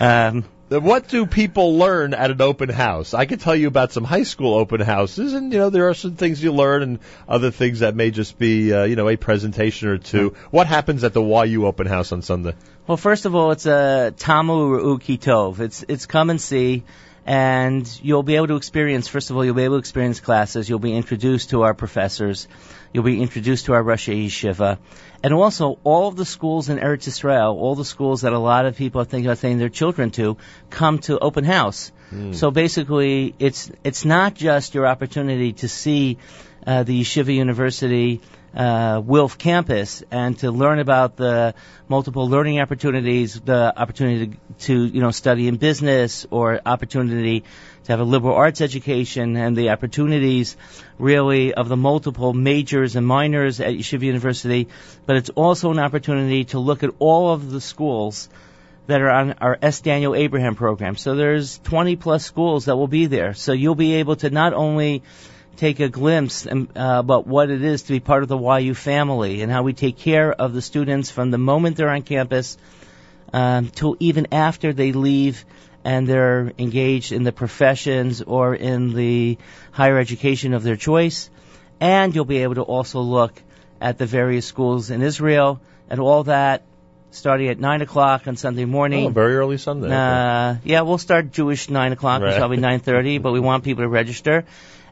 M: Um,
A: What do people learn at an open house? I can tell you about some high school open houses, and you know there are some things you learn, and other things that may just be uh, you know a presentation or two. What happens at the YU open house on Sunday?
M: Well, first of all, it's a Tamu Ru'u Kitov. It's it's come and see, and you'll be able to experience. First of all, you'll be able to experience classes. You'll be introduced to our professors. You'll be introduced to our Rosh Yeshiva, and also all of the schools in Eretz Israel, all the schools that a lot of people are thinking about sending their children to, come to open house. So basically, it's it's not just your opportunity to see uh, the Yeshiva University uh, Wilf campus and to learn about the multiple learning opportunities, the opportunity to, to you know study in business or opportunity to have a liberal arts education and the opportunities really of the multiple majors and minors at Yeshiva University, but it's also an opportunity to look at all of the schools that are on our S. Daniel Abraham program. So there's 20 plus schools that will be there. So you'll be able to not only take a glimpse um, uh, about what it is to be part of the YU family and how we take care of the students from the moment they're on campus um, till even after they leave and they're engaged in the professions or in the higher education of their choice. And you'll be able to also look at the various schools in Israel and all that starting at 9 o'clock on Sunday morning.
A: Oh, very early Sunday.
M: Uh, yeah, we'll start Jewish nine o'clock,
A: Right.
M: which will be nine thirty, but we want people to register.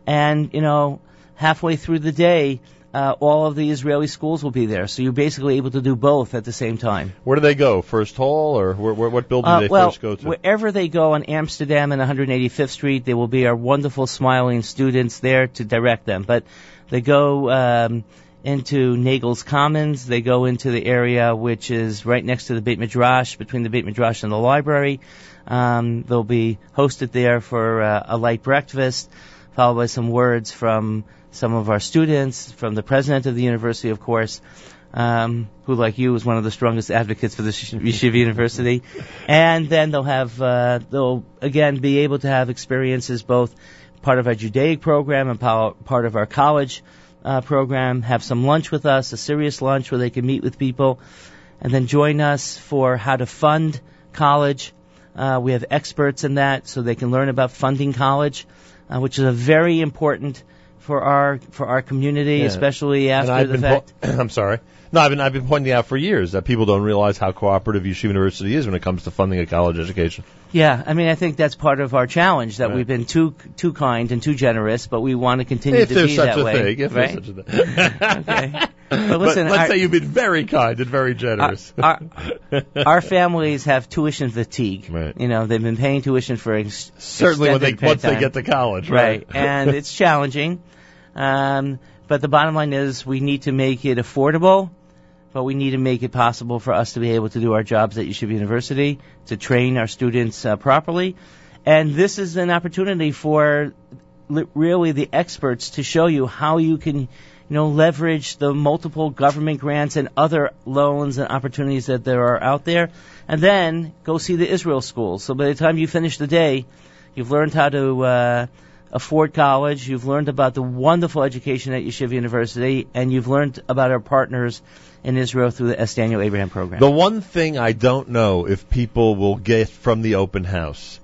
M: And you know, halfway through the day, uh, all of the Israeli schools will be there, so you're basically able to do both at the same time.
A: Where do they go? First hall, or where, where, what building
M: Uh,
A: do they
M: well,
A: first go to?
M: wherever they go on Amsterdam and 185th Street, there will be our wonderful smiling students there to direct them. But they go um, into Nagel's Commons. They go into the area which is right next to the Beit Midrash, between the Beit Midrash and the library. Um, they'll be hosted there for uh, a light breakfast, followed by some words from some of our students, from the president of the university, of course um, who, like you, is one of the strongest advocates for the Yeshiva University. And then they'll have, uh, they'll again be able to have experiences both part of our Judaic program and part of our college uh, program. Have some lunch with us, a serious lunch where they can meet with people, and then join us for how to fund college. Uh, we have experts in that, so they can learn about funding college, uh, which is a very important for our for our community,
A: Yeah.
M: especially after the fact.
A: po- I'm sorry. No, I've been I've been pointing out for years that people don't realize how cooperative Yeshiva University is when it comes to funding a college education.
M: Yeah, I mean, I think that's part of our challenge that
A: Right.
M: we've been too too kind and too generous, but we want to continue
A: if
M: to
A: there's
M: be
A: such
M: that
A: a
M: way,
A: thing, if
M: right?
A: there's such a thing.
M: okay. But listen,
A: let's
M: our-
A: say you've been very kind and very generous.
M: Our, our families have tuition fatigue.
A: Right.
M: You know, they've been paying tuition for ex-
A: Certainly when they once
M: of
A: they get to college,
M: right?
A: right?
M: and it's challenging. Um, but the bottom line is, we need to make it affordable. But we need to make it possible for us to be able to do our jobs at Yeshiva University, to train our students uh, properly. And this is an opportunity for li- really the experts to show you how you can, you know, leverage the multiple government grants and other loans and opportunities that there are out there. And then go see the Israel schools. So by the time you finish the day, you've learned how to, uh, of Ford College. You've learned about the wonderful education at Yeshiva University, and you've learned about our partners in Israel through the S. Daniel Abraham program.
A: The one thing I don't know if people will get from the open house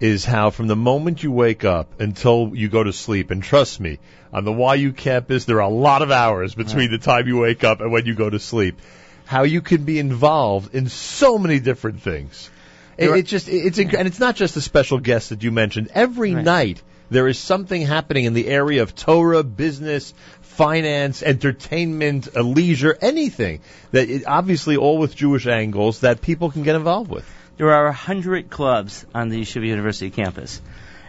A: is how from the moment you wake up until you go to sleep, and trust me, on the YU campus there are a lot of hours between the time you wake up and when you go to sleep, how you can be involved in so many different things. It, it just it's inc- and it's not just the special guest that you mentioned. Every night there is something happening in the area of Torah, business, finance, entertainment, leisure, anything that it, obviously all with Jewish angles that people can get involved with.
M: There are a hundred clubs on the Yeshiva University campus.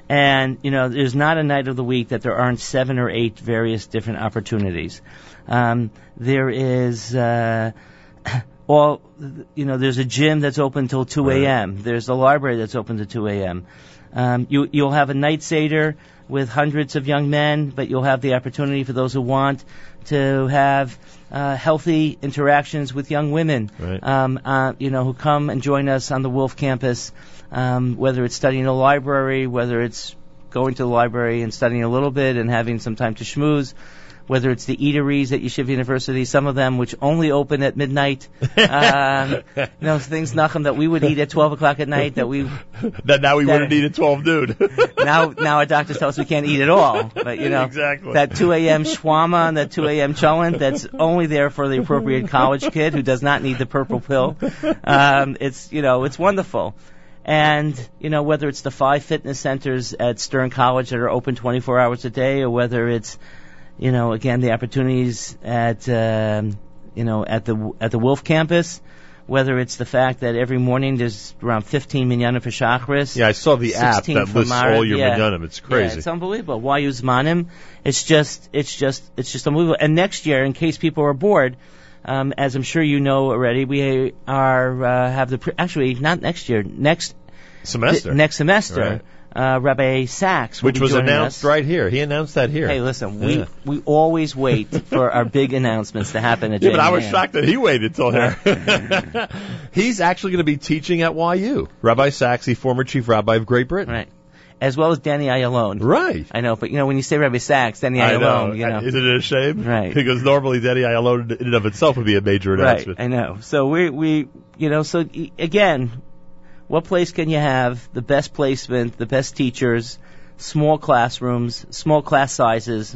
M: And, you know, there's not a night of the week that there aren't seven or eight various different opportunities. Um, there is, uh, all, you know, there's a gym that's open till 2 a.m. There's a library that's open to 2 a.m. Um, you, you'll have a night seder with hundreds of young men, but you'll have the opportunity for those who want to have uh, healthy interactions with young women,
A: Right.
M: um, uh, you know, who come and join us on the Wilf campus, um, whether it's studying a library, whether it's going to the library and studying a little bit and having some time to schmooze, whether it's the eateries at Yeshiva University, some of them which only open at midnight, um, you know, things, Nachum, that we would eat at 12 o'clock at night that we
A: that now we
M: that-
A: wouldn't eat at 12 noon.
M: now now our doctors tell us we can't eat at all. But you know
A: Exactly.
M: that 2 a.m. shawarma and that 2 a.m. cholent that's only there for the appropriate college kid who does not need the purple pill. Um, it's you know it's wonderful. And you know whether it's the five fitness centers at Stern College that are open 24 hours a day, or whether it's you know again the opportunities at um, you know at the at the Wilf campus. Whether it's the fact that every morning there's around 15 minyanim for Shachris.
A: Yeah, I saw the app that lists all your
M: yeah.
A: minyanim. It's
M: Yeah,
A: crazy.
M: it's unbelievable. Why use manim? It's just, it's just, it's just unbelievable. And next year, in case people are bored, um, as I'm sure you know already, we are uh, have the pre- actually not next year, next
A: Semester.
M: th- next semester.
A: Right.
M: Uh, Rabbi Sachs,
A: Which was announced
M: us.
A: right here. He announced that here.
M: Hey, listen, we
A: Yeah.
M: we always wait for our big announcements to happen at
A: Yeah, but I was shocked that he waited till here. He's actually going to be teaching at YU. Rabbi Sachs, the former chief rabbi of Great Britain.
M: Right. As well as Danny Ayalon.
A: Right.
M: I know, but you know when you say Rabbi Sachs, Danny Ayalon,
A: know.
M: you know.
A: Isn't it a shame?
M: Right.
A: Because normally Danny Ayalon in and of itself would be a major
M: Right,
A: announcement.
M: I know. So we we you know so again, what place can you have the best placement, the best teachers, small classrooms, small class sizes,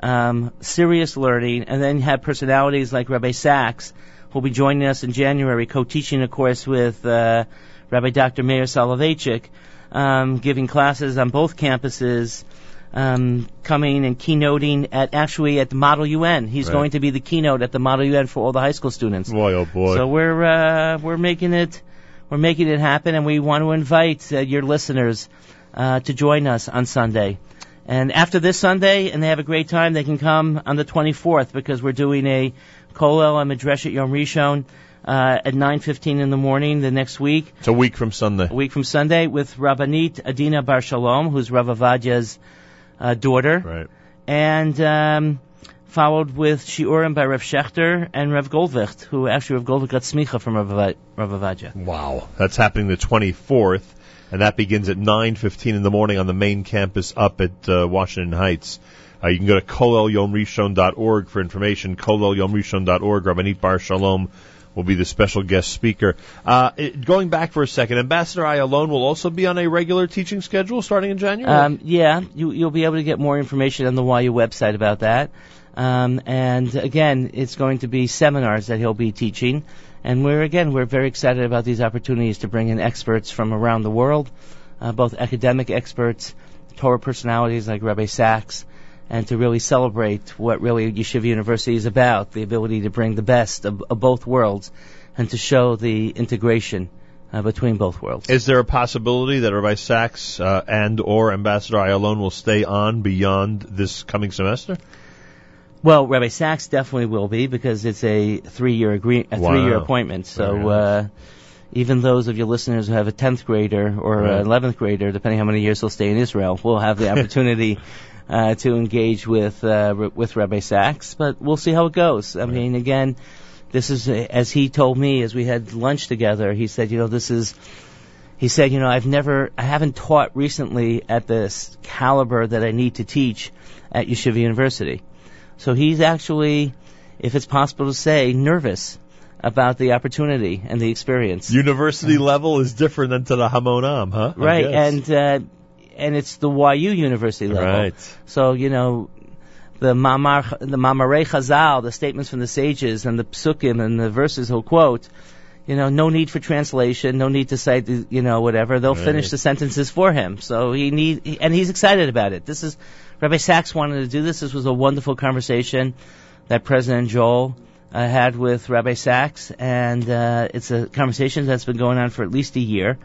M: um, serious learning, and then have personalities like Rabbi Sachs, who'll be joining us in January, co-teaching a course with uh, Rabbi Dr. Meir Soloveitchik, um, giving classes on both campuses. Um, coming and keynoting at actually at the Model UN. He's
A: Right.
M: going to be the keynote at the Model UN for all the high school students.
A: Boy, oh boy.
M: So we're uh, we're making it we're making it happen, and we want to invite uh, your listeners uh, to join us on Sunday. And after this Sunday, and they have a great time, they can come on the 24th because we're doing a Kolel and Midreshet Yom Rishon uh, at 9:15 in the morning the next week,
A: it's a week from Sunday.
M: a week from Sunday, with Rabbanit Adina Bar Shalom, who's Rav Ovadia's uh, daughter
A: Right.
M: and um, followed with Shiurim by Rev Schachter and Rev Goldwicht, who actually Rev Goldwicht got smicha from Rav Rav Ovadia.
A: Wow. That's happening the 24th, and that begins at 9.15 in the morning on the main campus up at uh, Washington Heights. Uh, you can go to kolelyomrishon.org for information, kolelyomrishon.org. Rabbanit Bar Shalom will be the special guest speaker. Uh, it, going back for a second, Ambassador Ayalon will also be on a regular teaching schedule starting in January?
M: Um, yeah, you, you'll be able to get more information on the YU website about that. Um, and again, it's going to be seminars that he'll be teaching. And we're again, we're very excited about these opportunities to bring in experts from around the world, uh, both academic experts, Torah personalities like Rabbi Sachs, and to really celebrate what really Yeshiva University is about, the ability to bring the best of, of both worlds and to show the integration uh, between both worlds.
A: Is there a possibility that Rabbi Sachs uh, and or Ambassador Ayalon will stay on beyond this coming semester?
M: Well, Rabbi Sachs definitely will be because it's a three-year agree- a
A: Wow.
M: three-year appointment. So uh, even those of your listeners who have a tenth grader or
A: Right.
M: an eleventh grader, depending how many years they'll stay in Israel, will have the opportunity uh, to engage with uh, with Rabbi Sachs. But we'll see how it goes. I mean, again, this is as he told me as we had lunch together. He said, you know, this is he said, you know, I've never, I haven't taught recently at this caliber that I need to teach at Yeshiva University. So he's actually, if it's possible to say, nervous about the opportunity and the experience.
A: University level is different than to the Hamonam, huh?
M: Right, and uh, and it's the YU University level.
A: Right.
M: So you know, the Mamar, the Mamarei Chazal, the statements from the sages, and the psukim and the verses he'll quote. You know, no need for translation, no need to cite, you know, whatever. They'll
A: Right.
M: finish the sentences for him. So he need, and he's excited about it. This is Rabbi Sachs wanted to do this. This was a wonderful conversation that President Joel uh, had with Rabbi Sachs, and uh, it's a conversation that's been going on for at least a year.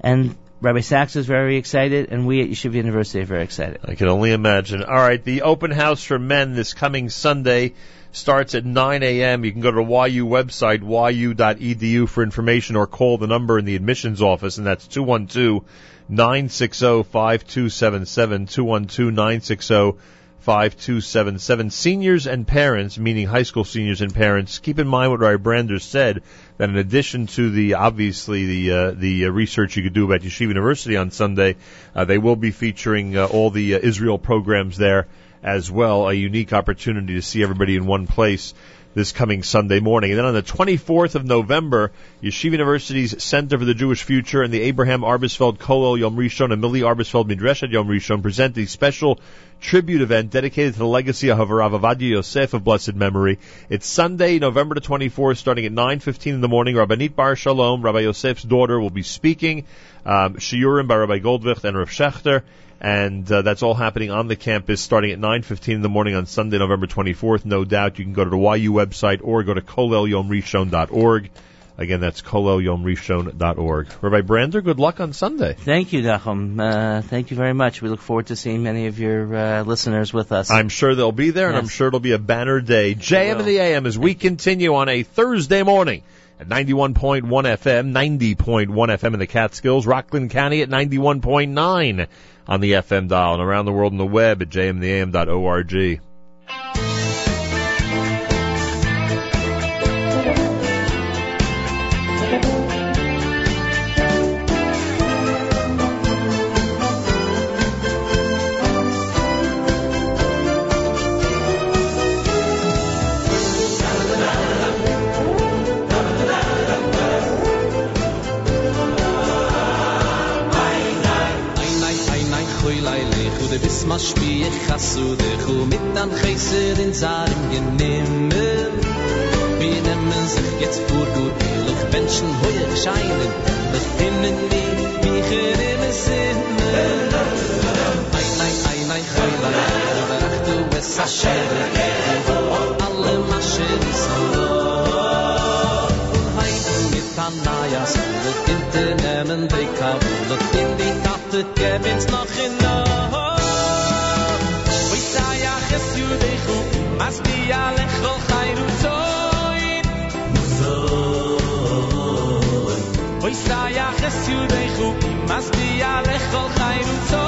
M: And Rabbi Sachs is very excited, and we at Yeshiva University are very excited.
A: I can only imagine. All right, the open house for men this coming Sunday starts at 9 a.m. You can go to the YU website, yu.edu for information or call the number in the admissions office, and that's 212 960 5277. 212 960 5277. Seniors and parents, meaning high school seniors and parents, keep in mind what Ray Brander said, that in addition to the, obviously, the, uh, the uh, research you could do about Yeshiva University on Sunday, uh, they will be featuring uh, all the uh, Israel programs there as well. A unique opportunity to see everybody in one place this coming Sunday morning. And then on the 24th of November, Yeshiva University's Center for the Jewish Future and the Abraham Arbesfeld Kolel Yom Rishon and Millie Arbesfeld Midreshet Yom Rishon present a special tribute event dedicated to the legacy of Rav Ovadia Yosef of blessed memory. It's Sunday, November the 24th, starting at 9.15 in the morning. Rabbanit Bar Shalom, Rabbi Yosef's daughter, will be speaking. Um, Shiurim by Rabbi Goldwicht and Rav Schachter and uh, that's all happening on the campus starting at 9:15 in the morning on Sunday, November 24th. No doubt you can go to the YU website or go to kolelyomrishon.org. Again, that's kolelyomrishon.org. Rabbi Brander, good luck on Sunday.
M: Thank you, Nachum. Uh, thank you very much. We look forward to seeing many of your uh, listeners with us.
A: I'm sure they'll be there, and I'm sure it'll be a banner day. JM and the AM as we continue on a Thursday morning at 91.1 FM, 90.1 FM in the Catskills, Rockland County at 91.9 on the FM dial, and around the world on the web at jmandtheam.org.
D: mas spie khasu de khu mit dan geiser in zarm genimmer wie nemmen sich jetzt vor gut ilig menschen hoye scheinen mit innen wie wie gerimme sind ay ay ay ay khay la barachtu mes sasher alle maschen so ja so de kinte nemmen kabel ale khol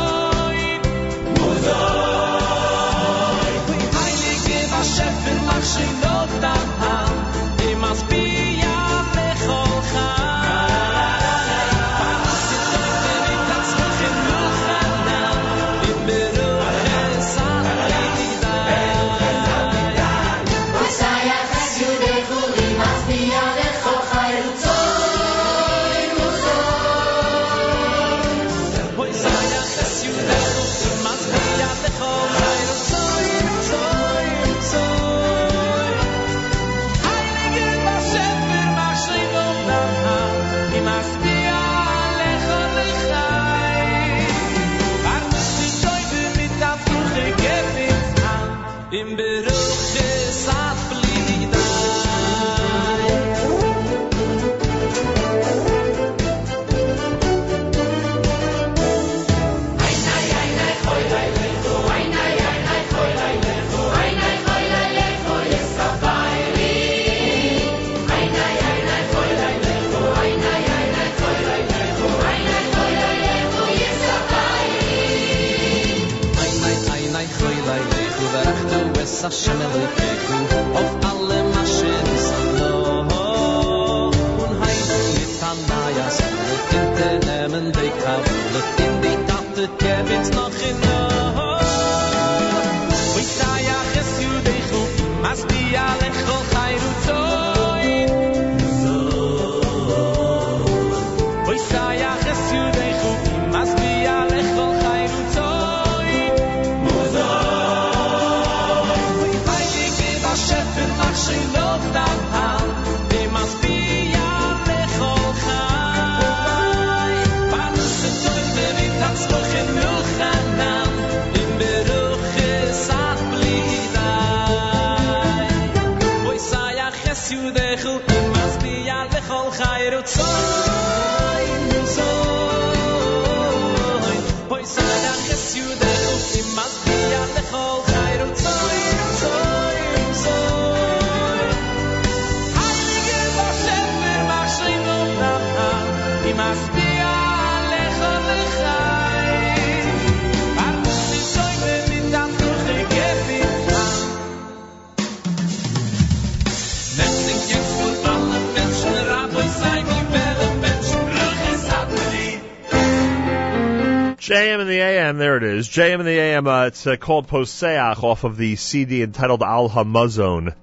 A: AM, there it is. JM in the AM, uh, it's uh, called Poseach off of the CD entitled Al Hamazon.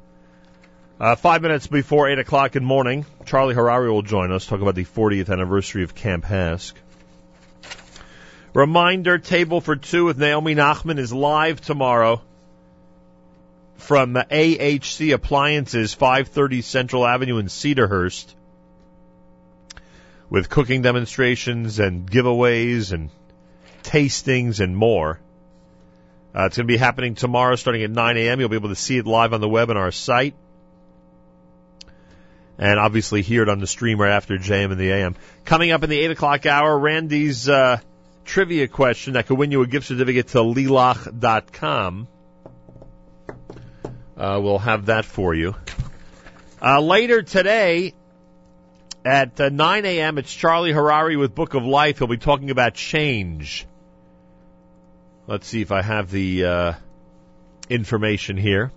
A: Uh, five minutes before 8 o'clock in the morning, Charlie Harary will join us, talk about the 40th anniversary of Camp HASC. Reminder, Table for Two with Naomi Nachman is live tomorrow from AHC Appliances, 530 Central Avenue in Cedarhurst, with cooking demonstrations and giveaways and tastings and more. Uh, it's going to be happening tomorrow starting at 9 a.m. You'll be able to see it live on the web on our site. And obviously hear it on the stream right after JM and the AM. Coming up in the 8 o'clock hour, Randy's uh, trivia question that could win you a gift certificate to Lilach.com. Uh, we'll have that for you. Uh, later today, at uh, 9 a.m., it's Charlie Harary with Book of Life. He'll be talking about change. Let's see if I have the uh, information here.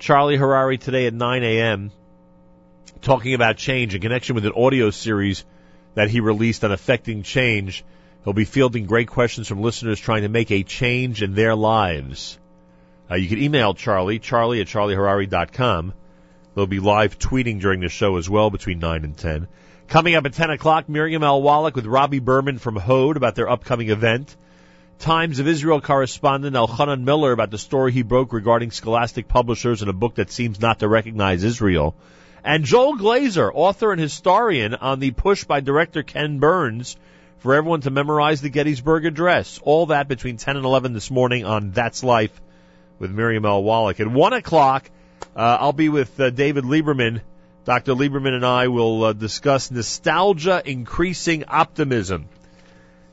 A: Charlie Harary today at 9 a.m. talking about change in connection with an audio series that he released on affecting change. He'll be fielding great questions from listeners trying to make a change in their lives. Uh, you can email Charlie, charlie at charlieharary.com. They'll be live tweeting during the show as well between 9 and 10. Coming up at 10 o'clock, Miriam L. Wallach with Robbie Berman from Hode about their upcoming event. Times of Israel correspondent Elchanan Miller about the story he broke regarding scholastic publishers in a book that seems not to recognize Israel. And Joel Glazer, author and historian on the push by director Ken Burns for everyone to memorize the Gettysburg Address. All that between 10 and 11 this morning on That's Life with Miriam L. Wallach. At 1 o'clock, uh, I'll be with uh, David Lieberman. Dr. Lieberman and I will uh, discuss nostalgia increasing optimism.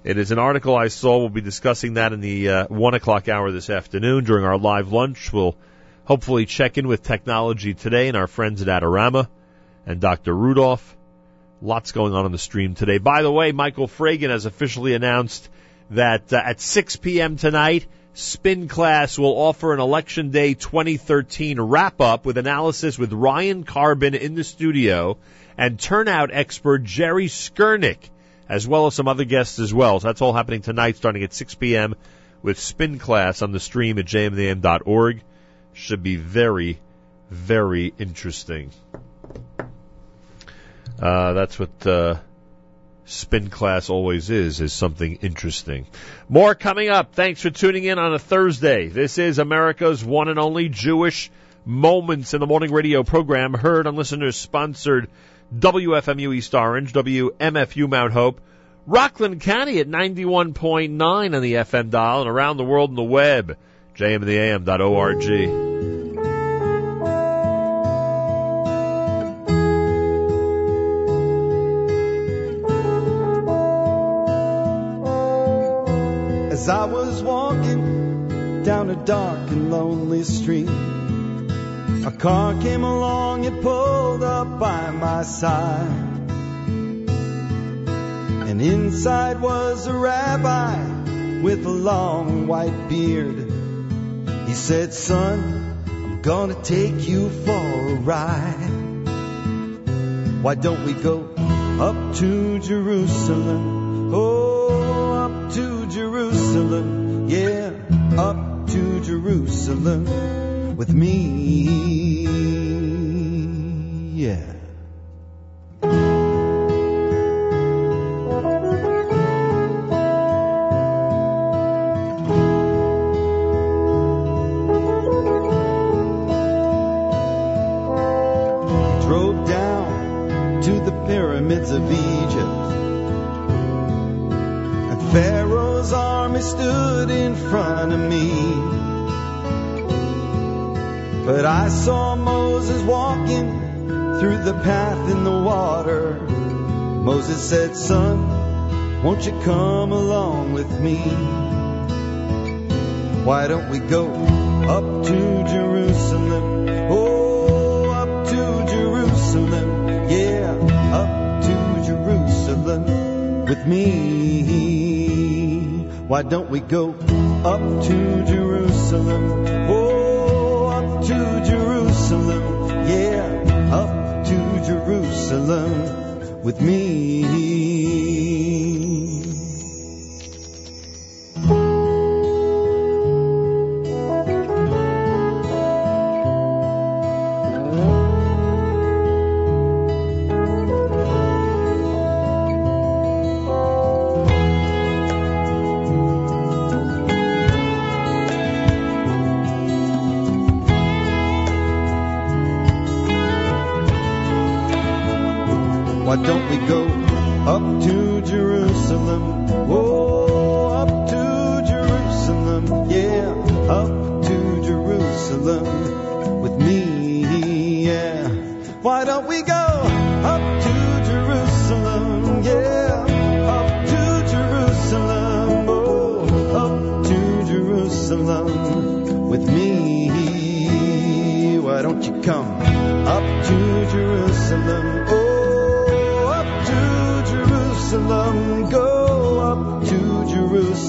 A: It is an article I saw. We'll be discussing that in the uh, 1 o'clock hour this afternoon during our live lunch. We'll hopefully check in with technology today and our friends at Adorama and Dr. Rudolph. Lots going on on the stream today. By the way, Michael Fragin has officially announced that uh, at 6 p.m. tonight, Spin Class will offer an Election Day 2013 wrap up with analysis with Ryan Karben in the studio and turnout expert Jerry Skurnick, as well as some other guests as well. So that's all happening tonight starting at 6 p.m. with Spin Class on the stream at jmtham.org. Should be very, very interesting. Uh, that's what uh, spin class always is, is something interesting. More coming up. Thanks for tuning in on a Thursday. This is America's one and only Jewish Moments in the Morning radio program, heard on listeners sponsored WFMU East Orange, WMFU Mount Hope, Rockland County at 91.9 on the FM dial, and around the world on the web, jmandtheam.org.
N: As I was walking down a dark and lonely street, a car came along, it pulled up by my side. And inside was a rabbi with a long white beard. He said, Son, I'm gonna take you for a ride. Why don't we go up to Jerusalem? Oh, up to Jerusalem. Yeah, up to Jerusalem. With me. Yeah. Drove down to the pyramids of Egypt. And Pharaoh's army stood in front of me. But I saw Moses walking through the path in the water. Moses said, Son, won't you come along with me? Why don't we go up to Jerusalem? Oh, up to Jerusalem. Yeah, up to Jerusalem with me. Why don't we go up to Jerusalem? Oh, to Jerusalem. Yeah, up to Jerusalem with me.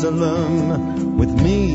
N: Jerusalem with me.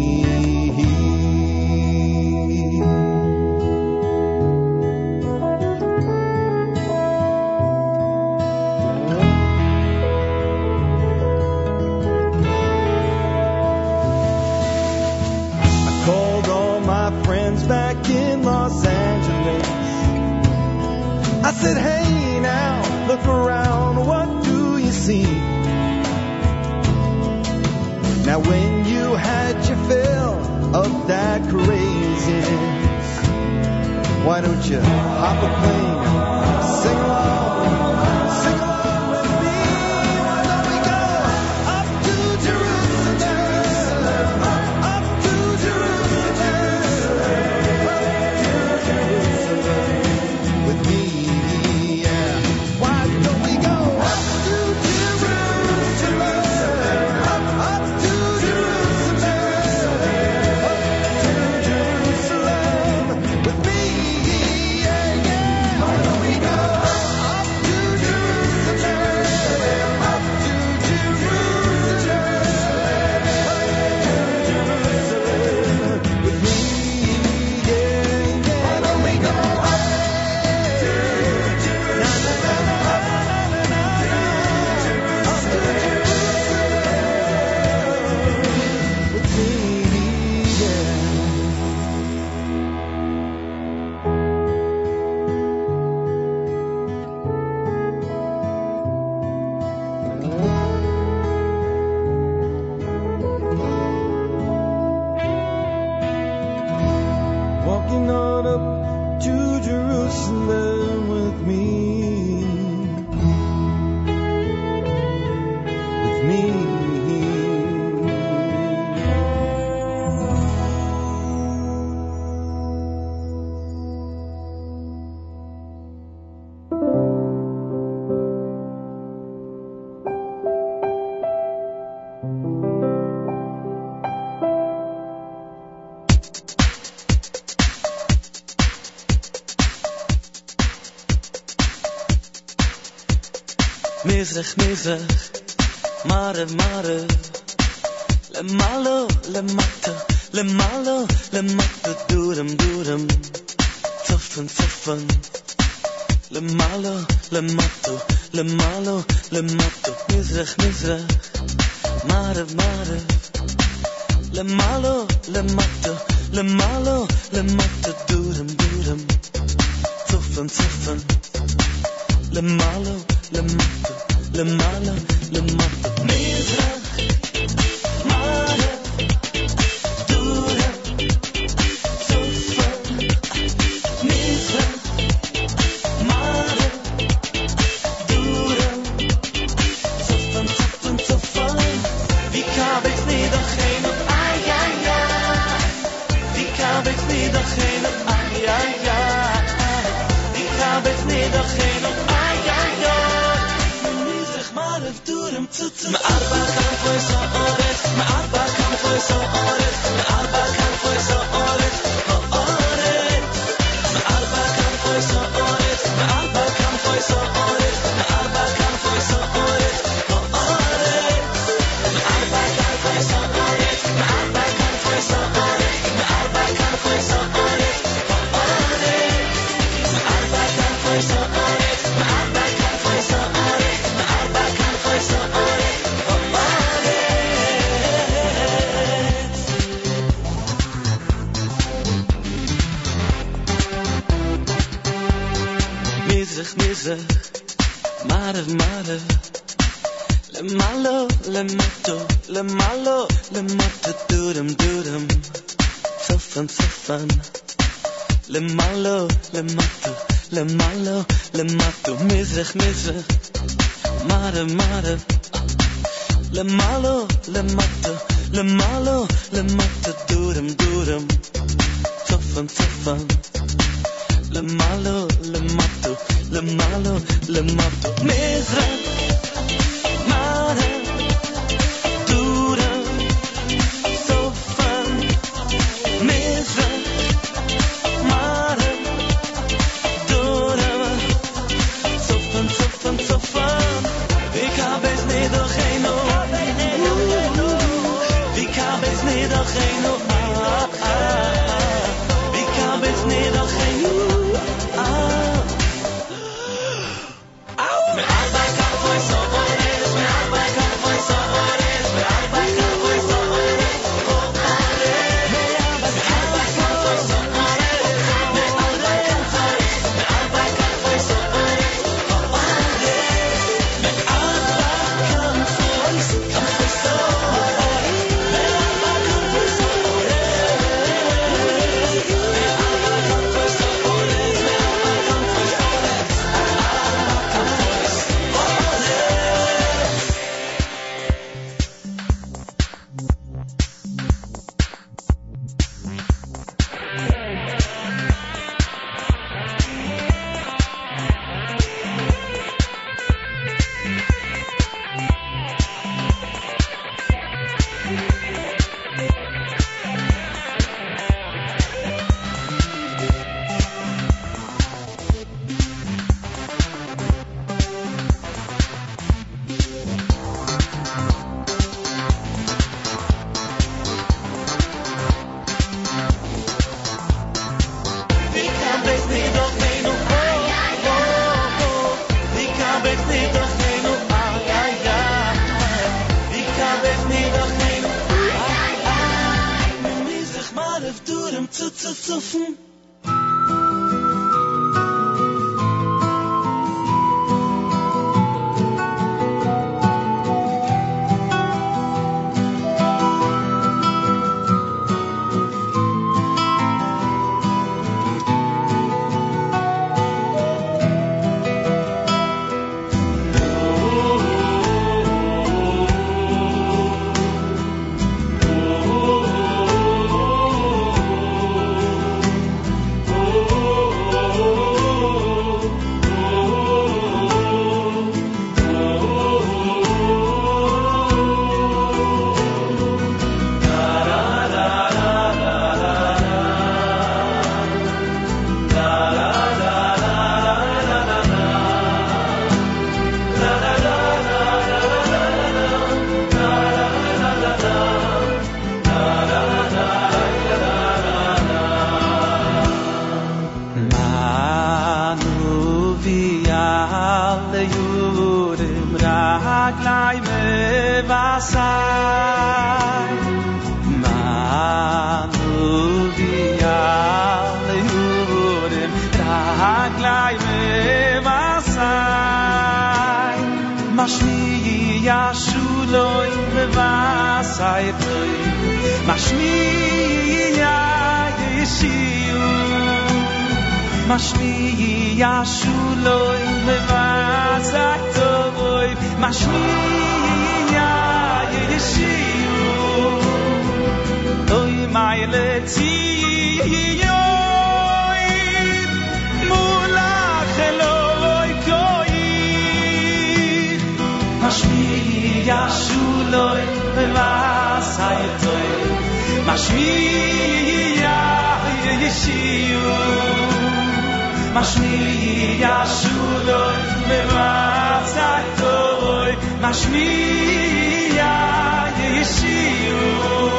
O: מזרח מזרח, מערב מערב, למעלה למטה, למעלה למטה, דורם דורם, צפן צפן, למעלה למטה, למעלה למטה, מזרח מזרח, מערב מערב, למעלה למטה, למעלה, למטה, דורם, דורם, צופן, צופן, למעלה, למטה, למעלה, למטה, מזרח, klay me vasay mashni ya shuloy me vasay toy. Mashni ya
D: yeshiu. Mashni ya shuloy me vasay yo
B: ya shuloy ya shuloy vas hay mashmi ya yeshiu mashmi ya shuloy vas hay mashmi ya yeshiu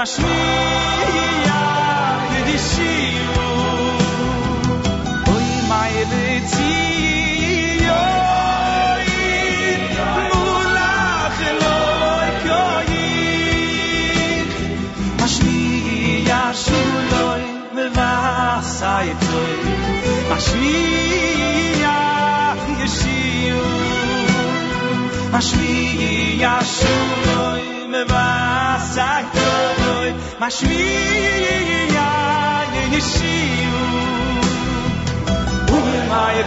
B: mashmia yeshiu oy oy mulakh loy koykh mashmia shuloy me vasayt shuloy me Mashmi ya ye yeshiu
A: Uri mai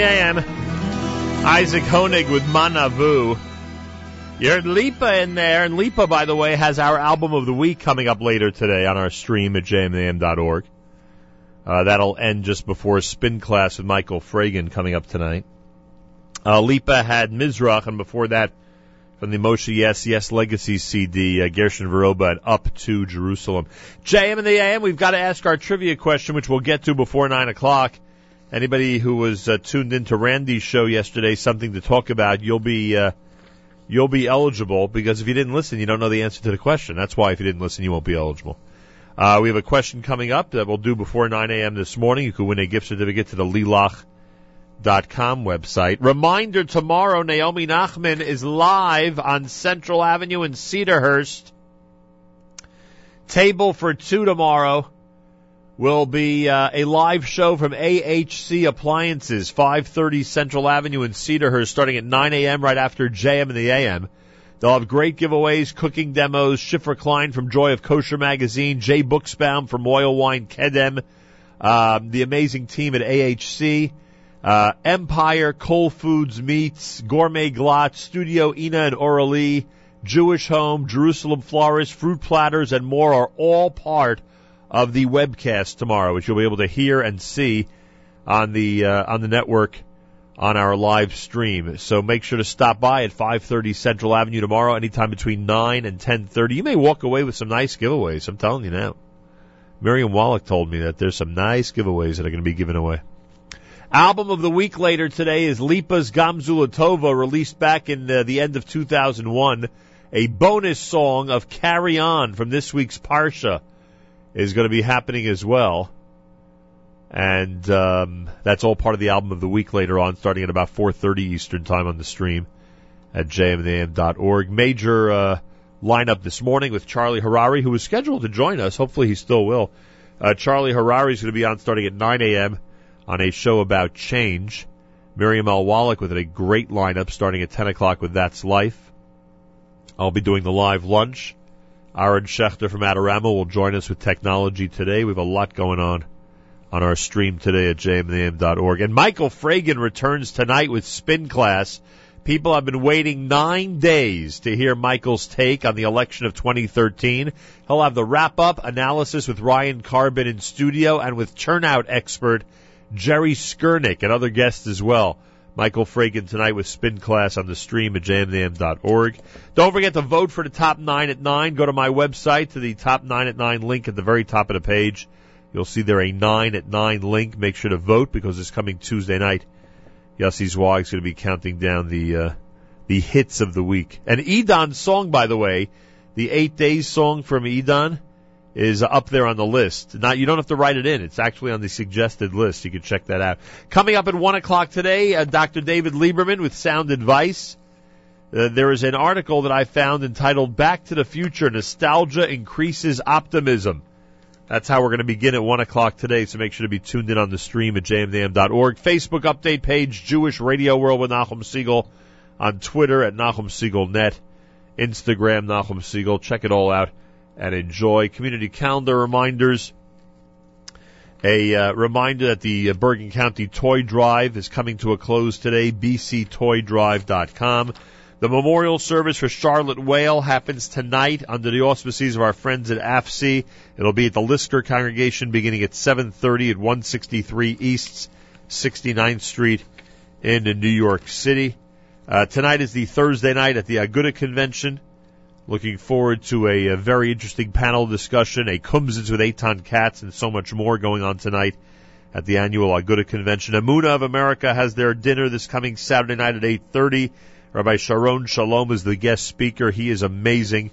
A: 9.30 a.m. Isaac Honig with Manavu. You heard Lipa in there, and Lipa, by the way, has our album of the week coming up later today on our stream at jmam.org. Uh, that'll end just before spin class with Michael Fragin coming up tonight. Uh, Lipa had Mizrach, and before that, from the Moshe Yes Yes Legacy CD, uh, Gershon Veroba and Up to Jerusalem. JM and the AM, we've got to ask our trivia question, which we'll get to before 9 o'clock. Anybody who was uh, tuned into Randy's show yesterday, something to talk about, you'll be uh, you'll be eligible because if you didn't listen, you don't know the answer to the question. That's why if you didn't listen, you won't be eligible. Uh, we have a question coming up that we'll do before 9 a.m. this morning. You could win a gift certificate to the Lilach.com website. Reminder tomorrow, Naomi Nachman is live on Central Avenue in Cedarhurst. Table for two tomorrow will be uh, a live show from AHC Appliances, 530 Central Avenue in Cedarhurst, starting at 9 a.m. right after JM in the AM. They'll have great giveaways, cooking demos, Shifra Klein from Joy of Kosher Magazine, Jay Buchsbaum from Royal Wine Kedem, um, the amazing team at AHC, uh, Empire, Kol Foods Meats, Gourmet Glatt, Studio Ina and Oralee, Jewish Home, Jerusalem Florist, Fruit Platters, and more are all part of the webcast tomorrow, which you'll be able to hear and see on the uh, on the network on our live stream. So make sure to stop by at 5:30 Central Avenue tomorrow, anytime between 9 and 10:30. You may walk away with some nice giveaways. I'm telling you now. Miriam Wallach told me that there's some nice giveaways that are going to be given away. Album of the week later today is Lipa's Gamzula Tova, released back in uh, the end of 2001. A bonus song of Carry On from this week's Parsha is going to be happening as well. And um, that's all part of the album of the week later on, starting at about 4.30 Eastern Time on the stream at jmam.org. Major uh, lineup this morning with Charlie Harary, who was scheduled to join us. Hopefully he still will. Uh, Charlie Harary is going to be on starting at 9 a.m. on a show about change. Miriam L. Wallach with a great lineup starting at 10 o'clock with That's Life. I'll be doing the live lunch. Aaron Schechter from Adorama will join us with technology today. We have a lot going on on our stream today at jmam.org. And Michael Fragin returns tonight with Spin Class. People have been waiting nine days to hear Michael's take on the election of 2013. He'll have the wrap up analysis with Ryan Karben in studio and with turnout expert Jerry Skurnick and other guests as well. Michael Fragin tonight with Spin Class on the stream at jmam.org. Don't forget to vote for the top nine at nine. Go to my website to the top nine at nine link at the very top of the page. You'll see there a nine at nine link. Make sure to vote because it's coming Tuesday night, Yossi Zweig is going to be counting down the uh, the hits of the week. And Edon's song, by the way, the eight days song from Edon is up there on the list. Not you don't have to write it in; it's actually on the suggested list. You can check that out. Coming up at one o'clock today, uh, Dr. David Lieberman with Sound Advice. Uh, there is an article that I found entitled "Back to the Future: Nostalgia Increases Optimism." That's how we're going to begin at 1 o'clock today, so make sure to be tuned in on the stream at jmam.org. Facebook update page, Jewish Radio World with Nachum Segal. On Twitter at Nachum Segal Net. Instagram, Nachum Segal. Check it all out and enjoy. Community calendar reminders. A uh, reminder that the uh, Bergen County Toy Drive is coming to a close today, bctoydrive.com. The memorial service for Charlotte Whale happens tonight under the auspices of our friends at AFC. It'll be at the Lisker congregation beginning at 7:30 at 163 East 69th Street in New York City. Uh, tonight is the Thursday night at the Aguda Convention. Looking forward to a, a very interesting panel discussion, a Kumsitz with Eitan Katz, and so much more going on tonight at the annual Aguda Convention. Emuna of America has their dinner this coming Saturday night at 8:30. Rabbi Sharon Shalom is the guest speaker. He is amazing.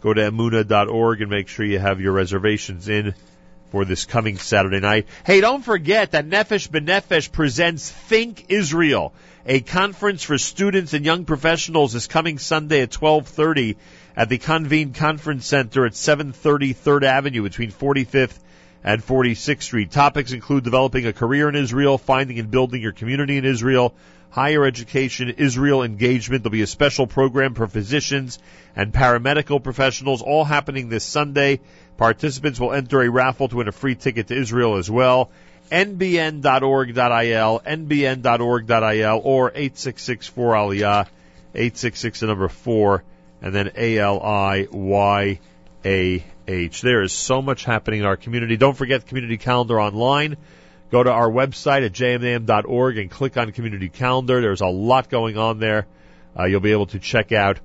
A: Go to emuna.org and make sure you have your reservations in for this coming Saturday night. Hey, don't forget that Nefesh B'Nefesh presents Think Israel, a conference for students and young professionals this coming Sunday at 1230 at the Convene Conference Center at 730 3rd Avenue between 45th and 46th Street. Topics include developing a career in Israel, finding and building your community in Israel, higher education, Israel engagement. There'll be a special program for physicians and paramedical professionals, all happening this Sunday. Participants will enter a raffle to win a free ticket to Israel as well. nbn.org.il, nbn.org.il, or 866 aliyah 866 the number 4, and then A-L-I-Y-A-H. There is so much happening in our community. Don't forget community calendar online. Go to our website at jmam.org and click on community calendar. There's a lot going on there. Uh, you'll be able to check out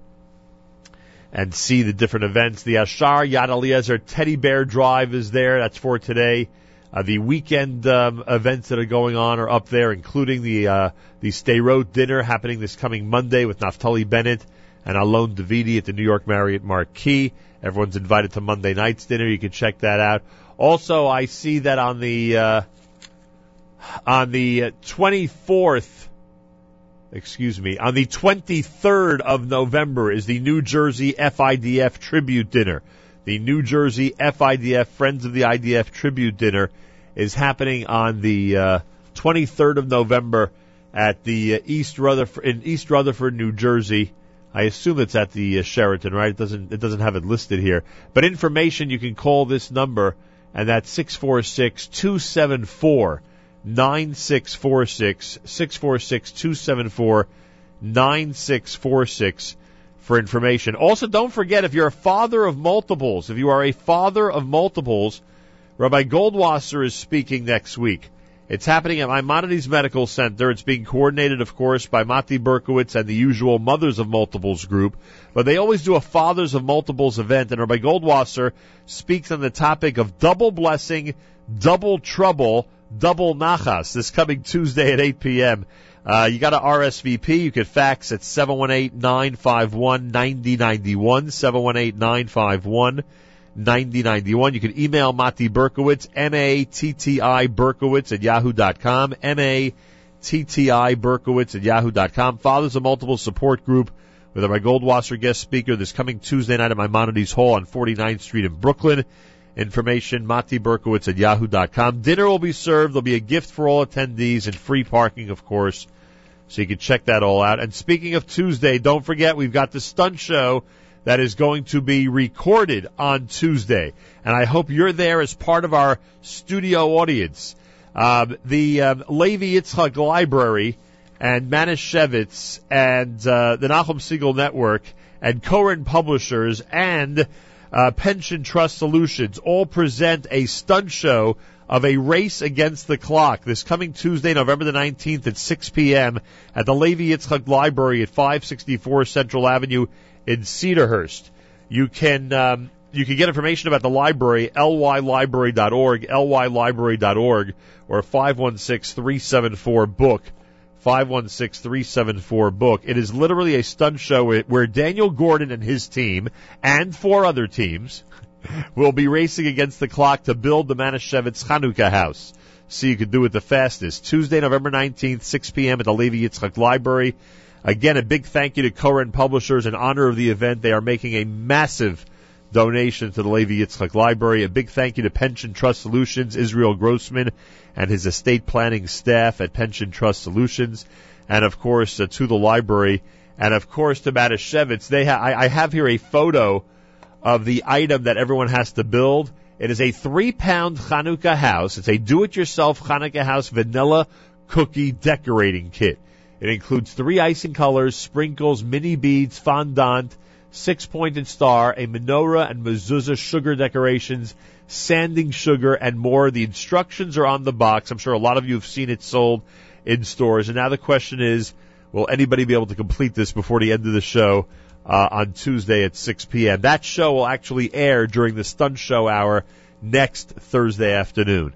A: and see the different events. The Ashar Yad Eliezer Teddy Bear Drive is there. That's for today. Uh, the weekend um, events that are going on are up there, including the uh, the Sderot dinner happening this coming Monday with Naftali Bennett and Alon Davidi at the New York Marriott Marquis. Everyone's invited to Monday night's dinner. You can check that out. Also, I see that on the uh, on the 24th, excuse me, on the 23rd of November is the New Jersey FIDF tribute dinner. The New Jersey FIDF Friends of the IDF tribute dinner is happening on the uh, 23rd of November at the uh, East Rutherford in East Rutherford, New Jersey. I assume it's at the uh, Sheraton, right? It doesn't it doesn't have it listed here. But information you can call this number and that's 646 274 9646 646 274 9646 for information. Also, don't forget if you're a father of multiples, if you are a father of multiples, Rabbi Goldwasser is speaking next week. It's happening at Maimonides Medical Center. It's being coordinated, of course, by Matti Berkowitz and the usual Mothers of Multiples group. But they always do a Fathers of Multiples event, and Rabbi Goldwasser speaks on the topic of double blessing, double trouble, double nachas this coming Tuesday at 8 p.m. Uh, you got to RSVP. You could fax at 718-951-9091, 718-951-9091. You can email Matti Berkowitz, M-A-T-T-I Berkowitz at yahoo.com, M-A-T-T-I Berkowitz at yahoo.com. Fathers of Multiple Support Group with my Goldwasser guest speaker this coming Tuesday night at Maimonides Hall on 49th Street in Brooklyn. Information, Matti Berkowitz at yahoo.com. Dinner will be served. There'll be a gift for all attendees and free parking, of course. So you can check that all out. And speaking of Tuesday, don't forget we've got the stunt show that is going to be recorded on Tuesday. And I hope you're there as part of our studio audience. Um, the um, Levi Yitzchak Library and Manischewitz and uh, the Nachum Segal Network and Koren Publishers and uh, Pension Trust Solutions all present a stunt show of a race against the clock this coming Tuesday, November the 19th at 6 p.m. at the Levi Yitzchak Library at 564 Central Avenue in Cedarhurst. You can um, you can get information about the library lylibrary.org, lylibrary.org, or 516-374 book. 516-374 book. It is literally a stunt show where Daniel Gordon and his team and four other teams will be racing against the clock to build the Manischewitz Chanukah house. So you can do it the fastest. Tuesday, November 19th, 6 p.m. at the Levi Yitzchak Library. Again, a big thank you to Koren Publishers in honor of the event. They are making a massive donation to the Levi Yitzchak Library. A big thank you to Pension Trust Solutions, Israel Grossman, and his estate planning staff at Pension Trust Solutions, and of course uh, to the library, and of course to Manischewitz. They ha- I, I have here a photo of the item that everyone has to build. It is a three pound Chanukah house. It's a do it yourself Chanukah house vanilla cookie decorating kit. It includes three icing colors, sprinkles, mini beads, fondant, six pointed star, a menorah and mezuzah sugar decorations, sanding sugar, and more. The instructions are on the box. I'm sure a lot of you have seen it sold in stores. And now the question is, will anybody be able to complete this before the end of the show uh, on Tuesday at 6 p.m.? That show will actually air during the stunt show hour next Thursday afternoon.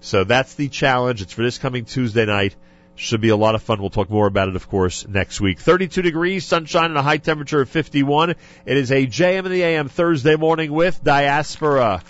A: So that's the challenge. It's for this coming Tuesday night. Should be a lot of fun. We'll talk more about it, of course, next week. 32 degrees, sunshine, and a high temperature of 51. It is a JM in the AM Thursday morning with Diaspora.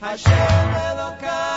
A: Hashem Elokai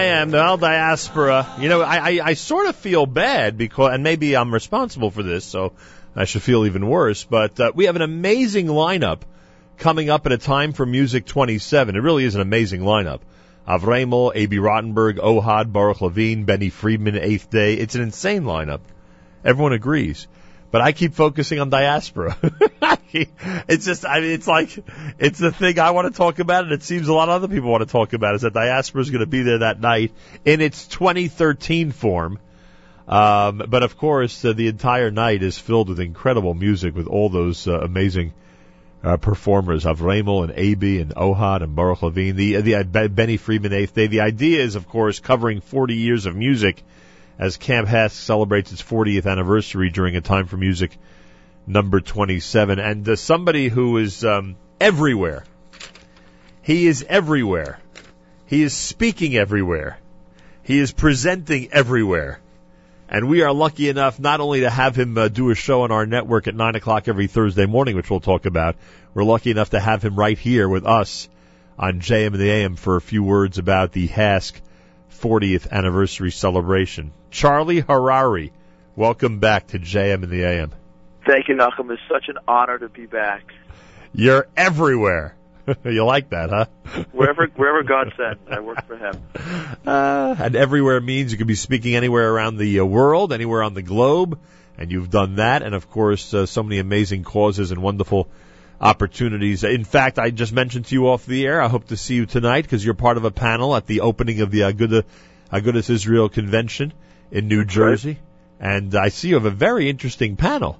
A: Am, the Al Diaspora. You know, I, I, I sort of feel bad because, and maybe I'm responsible for this, so I should feel even worse. But uh, we have an amazing lineup coming up at a time for Music 27. It really is an amazing lineup. Avremel, A.B. Rottenberg, Ohad, Baruch Levine, Benny Friedman, Eighth Day. It's an insane lineup. Everyone agrees. But I keep focusing on diaspora. it's just, I mean, it's like, it's the thing I want to talk about, and it seems a lot of other people want to talk about is that diaspora is going to be there that night in its 2013 form. Um, but of course, uh, the entire night is filled with incredible music with all those uh, amazing uh, performers, Avremel and AB and Ohad and Baruch Levine. The, the uh, Benny Friedman Eighth Day. The idea is, of course, covering 40 years of music as Camp HASC celebrates its 40th anniversary during a time for music number 27. And uh, somebody who is um, everywhere. He is everywhere. He is speaking everywhere. He is presenting everywhere. And we are lucky enough not only to have him uh, do a show on our network at 9 o'clock every Thursday morning, which we'll talk about, we're lucky enough to have him right here with us on JM and the AM for a few words about the HASC 40th anniversary celebration. Charlie Harary, welcome back to JM and the AM.
P: Thank you, Nachum. It's such an honor to be back.
A: You're everywhere. you like that, huh?
P: Wherever wherever God sends, I work for Him.
A: Uh, and everywhere means you could be speaking anywhere around the uh, world, anywhere on the globe, and you've done that. And of course, uh, so many amazing causes and wonderful opportunities. In fact, I just mentioned to you off the air. I hope to see you tonight because you're part of a panel at the opening of the Aguda, Agudas Israel convention in New Jersey, and I see you have a very interesting panel.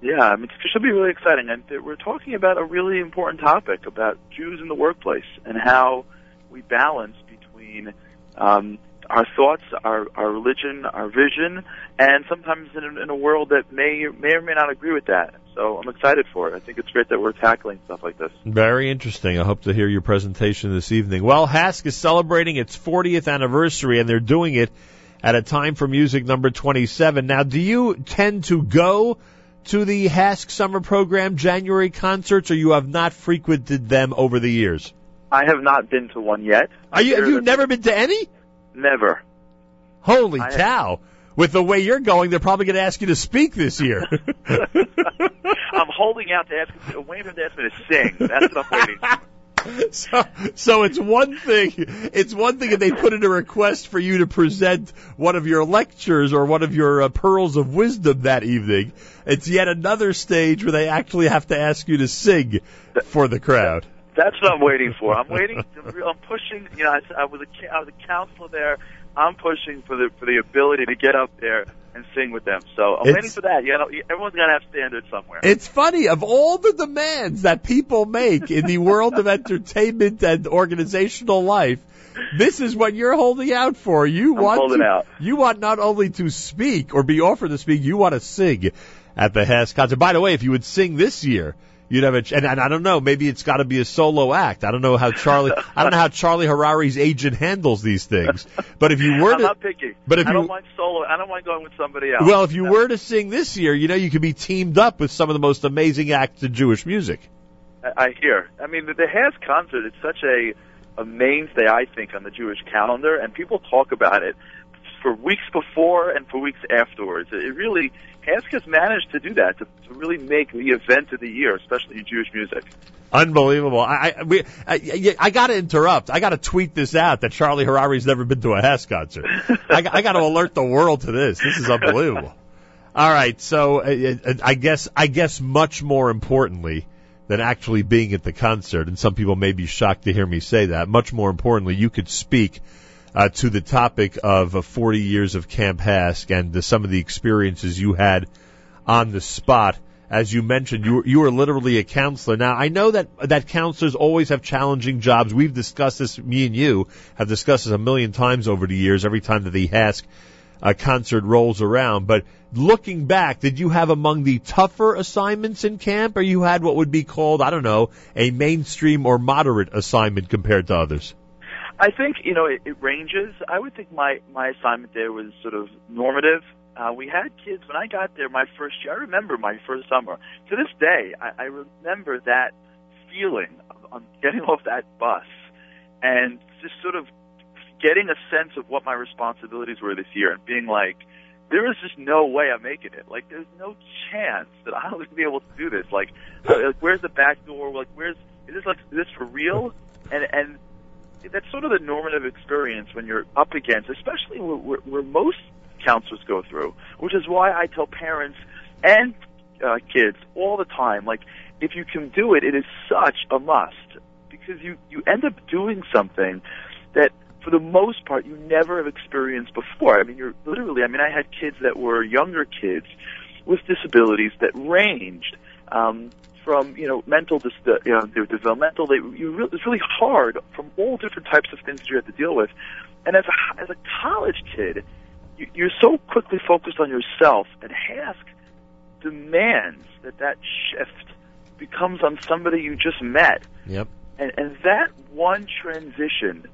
P: Yeah, I mean, it should be really exciting. And we're talking about a really important topic about Jews in the workplace and how we balance between um, our thoughts, our, our religion, our vision, and sometimes in, a- in a world that may may or may not agree with that. So I'm excited for it. I think it's great that we're tackling stuff like this.
A: Very interesting. I hope to hear your presentation this evening. Well, HASC is celebrating its 40th anniversary, and they're doing it at a time for music number 27. Now, do you tend to go to the HASC summer program January concerts, or you have not frequented them over the years?
P: I have not been to one yet.
A: Are you, have you never been to any?
P: Never.
A: Holy
P: I-
A: cow! With the way you're going, they're probably going to ask you to speak this year.
P: I'm holding out to ask, waiting for them to ask me to sing. That's what I'm waiting for.
A: so, so it's one thing. It's one thing if they put in a request for you to present one of your lectures or one of your uh, pearls of wisdom that evening. It's yet another stage where they actually have to ask you to sing for the crowd.
P: That's what I'm waiting for. I'm waiting. To, I'm pushing. You know, I, I was a I was a counselor there. I'm pushing for the for the ability to get up there and sing with them. So I'm
A: It's-
P: waiting for that. You know, everyone's got to have standards somewhere.
A: It's funny of all the demands that people make in the world of entertainment and organizational life. This is what you're holding out for. You
P: I'm
A: want to,
P: out.
A: you want not only to speak or be offered to speak, you want to sing at the HASC concert. By the way, if you would sing this year, you'd have a and, and I don't know, maybe it's got to be a solo act. I don't know how Charlie I don't know how Charlie Harary's agent handles these things. But if you were to I'm
P: not picky.
A: but if
P: I
A: you-
P: don't mind solo. I don't mind going with somebody else.
A: well, if you were to sing this year, you know, you could be teamed up with some of the most amazing acts in Jewish music.
P: I, I hear. I mean, the, the HASC concert is such a a mainstay, I think, on the Jewish calendar, and people talk about it for weeks before and for weeks afterwards. It really HASC has managed to do that to, to really make the event of the year, especially in Jewish music.
A: Unbelievable. I I, we, I, I got to interrupt. I got to tweet this out that Charlie Harary's never been to a HASC concert. I, I got to alert the world to this. This is unbelievable. All right, so uh, uh, I guess I guess much more importantly than actually being at the concert, and some people may be shocked to hear me say that. Much more importantly, you could speak uh, to the topic of uh, 40 years of Camp HASC and some of the experiences you had on the spot. As you mentioned, you were, you literally a counselor. Now, I know that that counselors always have challenging jobs. We've discussed this. Me and you have discussed this a million times over the years. Every time that the HASC uh, concert rolls around, but looking back, did you have among the tougher assignments in camp, or you had what would be called, I don't know, a mainstream or moderate assignment compared to others?
P: I think you know it, it ranges. I would think my my assignment there was sort of normative. Uh, we had kids when I got there my first year. I remember my first summer. To this day, I, I remember that feeling of, of getting off that bus and just sort of getting a sense of what my responsibilities were this year and being like, there is just no way I'm making it. Like, there's no chance that I'll be able to do this. Like, uh, like where's the back door? Like, where's is this like is this for real? And and that's sort of the normative experience when you're up against, especially where, where, where most counselors go through, which is why I tell parents and uh, kids all the time, like, if you can do it, it is such a must because you you end up doing something that for the most part you never have experienced before. I mean, you're literally. I mean, I had kids that were younger kids with disabilities that ranged um, from you know mental, dis- you know, developmental. They you really, it's really hard from all different types of things that you have to deal with. And as a as a college kid, you, you're so quickly focused on yourself, and HASC demands that that shift becomes on somebody you just met.
A: Yep.
P: And, and that one transition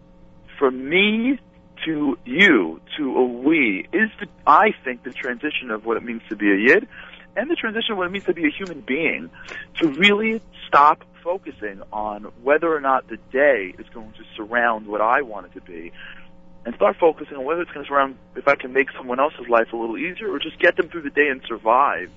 P: from me to you to a we is, the, I think, the transition of what it means to be a yid and the transition of what it means to be a human being. To really stop focusing on whether or not the day is going to surround what I want it to be and start focusing on whether it's going to surround if I can make someone else's life a little easier or just get them through the day and survive,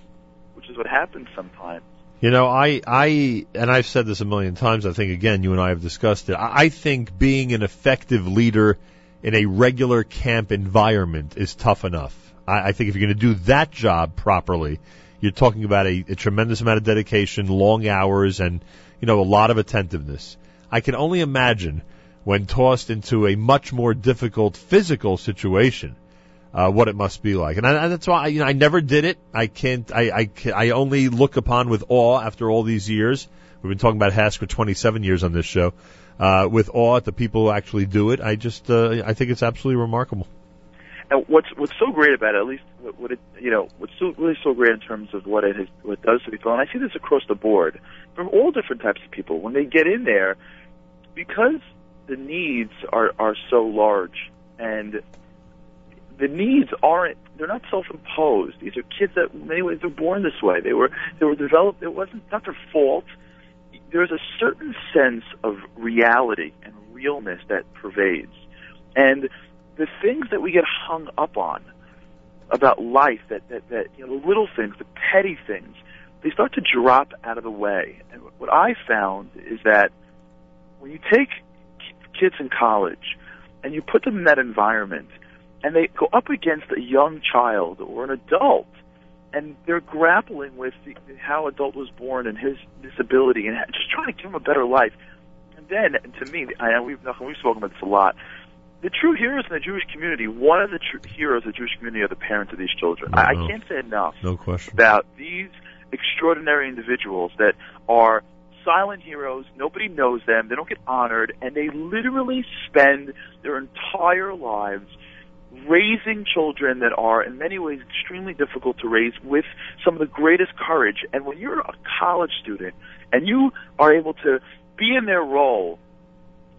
P: which is what happens sometimes.
A: You know, I, I, and I've said this a million times. I think again, you and I have discussed it. I, think being an effective leader in a regular camp environment is tough enough. I, I think if you're going to do that job properly, you're talking about a, a tremendous amount of dedication, long hours, and you know a lot of attentiveness. I can only imagine when tossed into a much more difficult physical situation uh, what it must be like. And, I, that's why you know I never did it. I can't. I, I I only look upon with awe after all these years. We've been talking about HASC for 27 years on this show. Uh, with awe at the people who actually do it. I just uh, I think it's absolutely remarkable.
P: And what's what's so great about it, at least what, what it you know, what's so really so great in terms of what it has, what it does to people, and I see this across the board from all different types of people when they get in there, because the needs are are so large and the needs aren't they're not self-imposed. These are kids that in many ways they're born this way. They were they were developed. It wasn't not their fault. There's a certain sense of reality and realness that pervades, and the things that we get hung up on about life, that that that you know the little things, the petty things, they start to drop out of the way. And what I found is that when you take kids in college and you put them in that environment and they go up against a young child or an adult and they're grappling with the, how adult was born and his disability and just trying to give him a better life. And then, and to me, I we've, we've spoken about this a lot, the true heroes in the Jewish community, one of the true heroes of the Jewish community are the parents of these children. I, I can't say enough
A: No question.
P: about these extraordinary individuals that are silent heroes. Nobody knows them. They don't get honored, and they literally spend their entire lives raising children that are in many ways extremely difficult to raise with some of the greatest courage. And when you're a college student and you are able to be in their role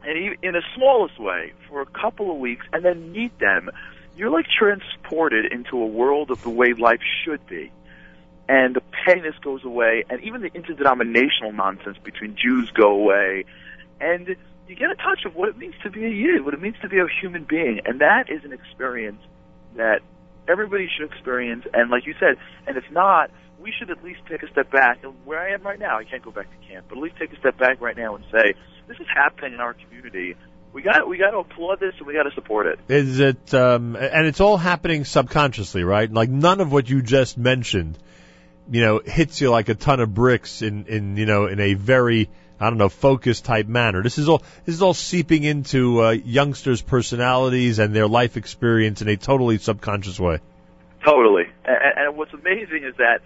P: and in the smallest way for a couple of weeks and then meet them, you're like transported into a world of the way life should be. And the pettiness goes away, and even the interdenominational nonsense between Jews go away, and you get a touch of what it means to be a Yid, what it means to be a human being, and that is an experience that everybody should experience. And like you said, and if not, we should at least take a step back. And where I am right now, I can't go back to camp, but at least take a step back right now and say, this is happening in our community. We got we got to applaud this and we got to support it.
A: Is it, um, and it's all happening subconsciously, right? Like none of what you just mentioned, you know, hits you like a ton of bricks in, in, you know, in a very, I don't know, focused type manner. This is all, this is all seeping into, uh, youngsters' personalities and their life experience in a totally subconscious way.
P: Totally. And, and what's amazing is that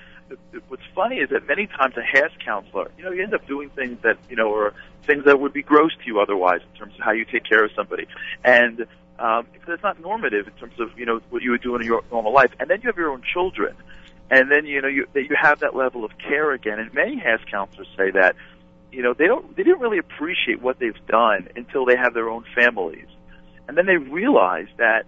P: what's funny is that many times a HASC counselor, you know, you end up doing things that, you know, are things that would be gross to you otherwise in terms of how you take care of somebody. And, um, it's not normative in terms of, you know, what you would do in your normal life. And then you have your own children. And then, you know, you, that you have that level of care again. And many HASC counselors say that, you know, they don't, they didn't really appreciate what they've done until they have their own families. And then they realize that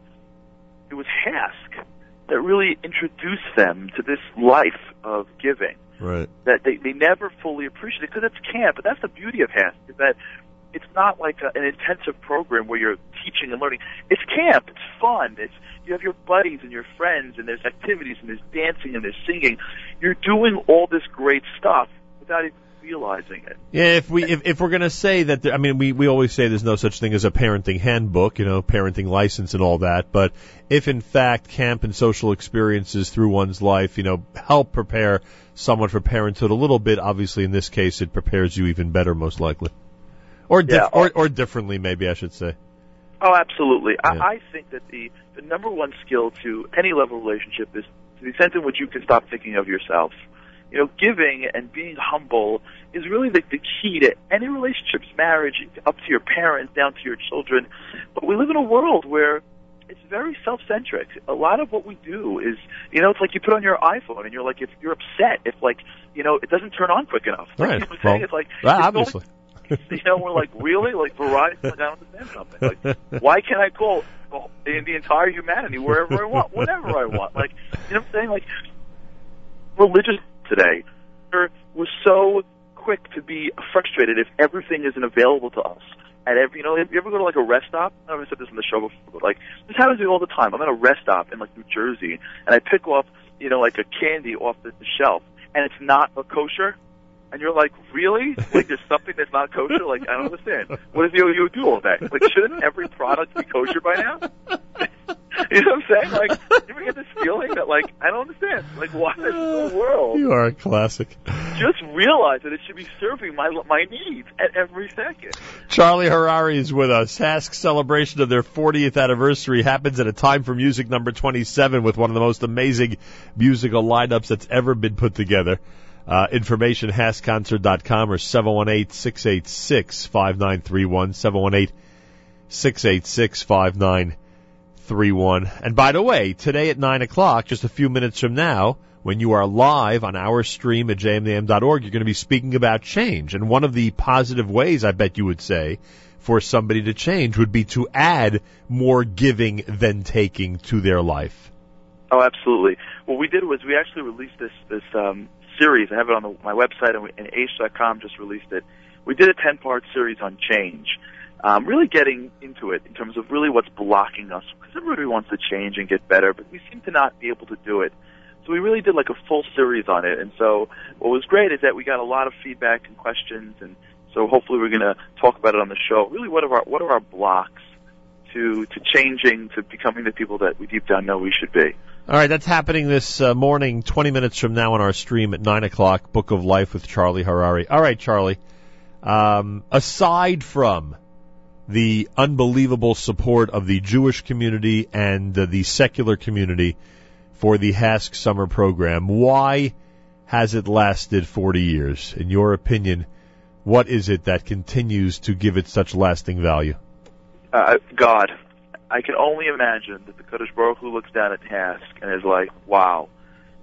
P: it was HASC that really introduce them to this life of giving
A: Right.
P: that they, they never fully appreciate it because it's camp. But that's the beauty of HASC is that it's not like a, an intensive program where you're teaching and learning. It's camp. It's fun. It's you have your buddies and your friends and there's activities and there's dancing and there's singing. You're doing all this great stuff without even realizing it.
A: Yeah, if we if, if we're gonna say that, there, I mean, we we always say there's no such thing as a parenting handbook, you know, parenting license and all that. But if in fact camp and social experiences through one's life, you know, help prepare someone for parenthood a little bit, obviously in this case it prepares you even better, most likely, or dif-
P: Yeah.
A: or oh. or differently, maybe I should say.
P: Oh, absolutely.
A: Yeah.
P: I, I think that the the number one skill to any level relationship is to the extent in which you can stop thinking of yourself. You know, giving and being humble is really the, the key to any relationships, marriage, up to your parents, down to your children. But we live in a world where it's very self-centric. A lot of what we do is, you know, it's like you put on your iPhone and you're like, if you're upset, if like, you know, it doesn't turn on quick enough. Like,
A: Right.
P: You know what I'm saying?
A: Well,
P: it's like,
A: well, obviously.
P: you know, we're like, really? Like Verizon? Like, I don't understand something. Like, why can't I call the, the entire humanity wherever I want, whenever I want? Like, you know what I'm saying? Like, religious today was so quick to be frustrated if everything isn't available to us. At every, you know, if you ever go to like a rest stop, I never said this on the show before, but like, this happens to me all the time. I'm at a rest stop in like New Jersey, and I pick off, you know, like a candy off the, the shelf, and it's not a kosher, and you're like, really? Like, there's something that's not kosher? Like, I don't understand. What does you, you do all day? Like, shouldn't every product be kosher by now? you know what I'm saying? Like, you ever get this feeling that, like, I don't understand. Like, why in the world?
A: You are a classic.
P: Just realize that it should be serving my my needs at every second.
A: Charlie Harary is with us. HASC's celebration of their 40th anniversary happens at a time for music number 27 with one of the most amazing musical lineups that's ever been put together. Uh, information, haskconcert.com or 718-686-5931, 718-686-5931. And by the way, today at 9 o'clock, just a few minutes from now, when you are live on our stream at jmnam.org, you're going to be speaking about change. And one of the positive ways, I bet you would say, for somebody to change would be to add more giving than taking to their life.
P: Oh, absolutely. What we did was we actually released this this um, series. I have it on the, my website, and, we, and Aish.com just released it. We did a ten part series on change, um, really getting into it in terms of really what's blocking us. Because everybody wants to change and get better, but we seem to not be able to do it. So we really did like a full series on it. And so what was great is that we got a lot of feedback and questions, and so hopefully we're going to talk about it on the show. Really, what are our what are our blocks to to changing to becoming the people that we deep down know we should be?
A: All right, that's happening this uh, morning, 20 minutes from now on our stream at 9 o'clock, Book of Life with Charlie Harary. All right, Charlie. Um, aside from the unbelievable support of the Jewish community and uh, the secular community for the HASC Summer Program, why has it lasted 40 years? In your opinion, what is it that continues to give it such lasting value?
P: uh, God. I can only imagine that the Kadosh Baruch Hu looks down at HASC and is like, "Wow,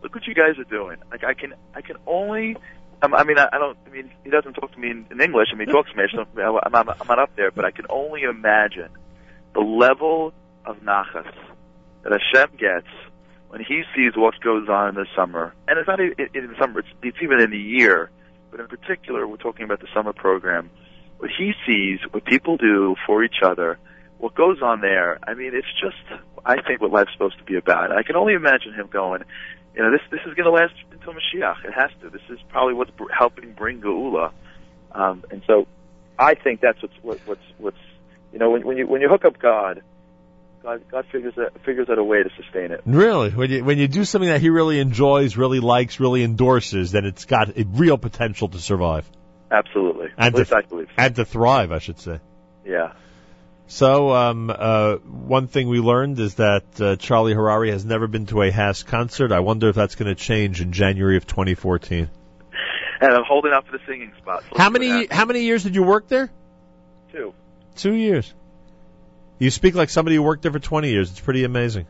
P: look what you guys are doing." Like I can, I can only. Um, I mean, I, I don't. I mean, he doesn't talk to me in, in English. I mean, he talks to me. So I'm, I'm, I'm not up there, but I can only imagine the level of nachas that Hashem gets when he sees what goes on in the summer. And it's not even in the summer; it's, it's even in the year. But in particular, we're talking about the summer program. What he sees, what people do for each other, what goes on there. I mean, it's just, I think, what life's supposed to be about. I can only imagine him going, you know, this this is going to last until Mashiach. It has to. This is probably what's br- helping bring Geula. Um, and so, I think that's what's what, what's what's you know when, when you when you hook up God, God God figures out, figures out a way to sustain it.
A: Really, when you when you do something that he really enjoys, really likes, really endorses, then it's got a real potential to survive
P: Absolutely.
A: and
P: At
A: to
P: I believe.
A: and to thrive, I should say.
P: Yeah.
A: So, um, uh, one thing we learned is that uh, Charlie Harary has never been to a HASC concert. I wonder if that's going to change in January of 2014.
P: And I'm holding out for the singing spot.
A: How many how many years did you work there?
P: Two.
A: Two years. You speak like somebody who worked there for 20 years. It's pretty amazing.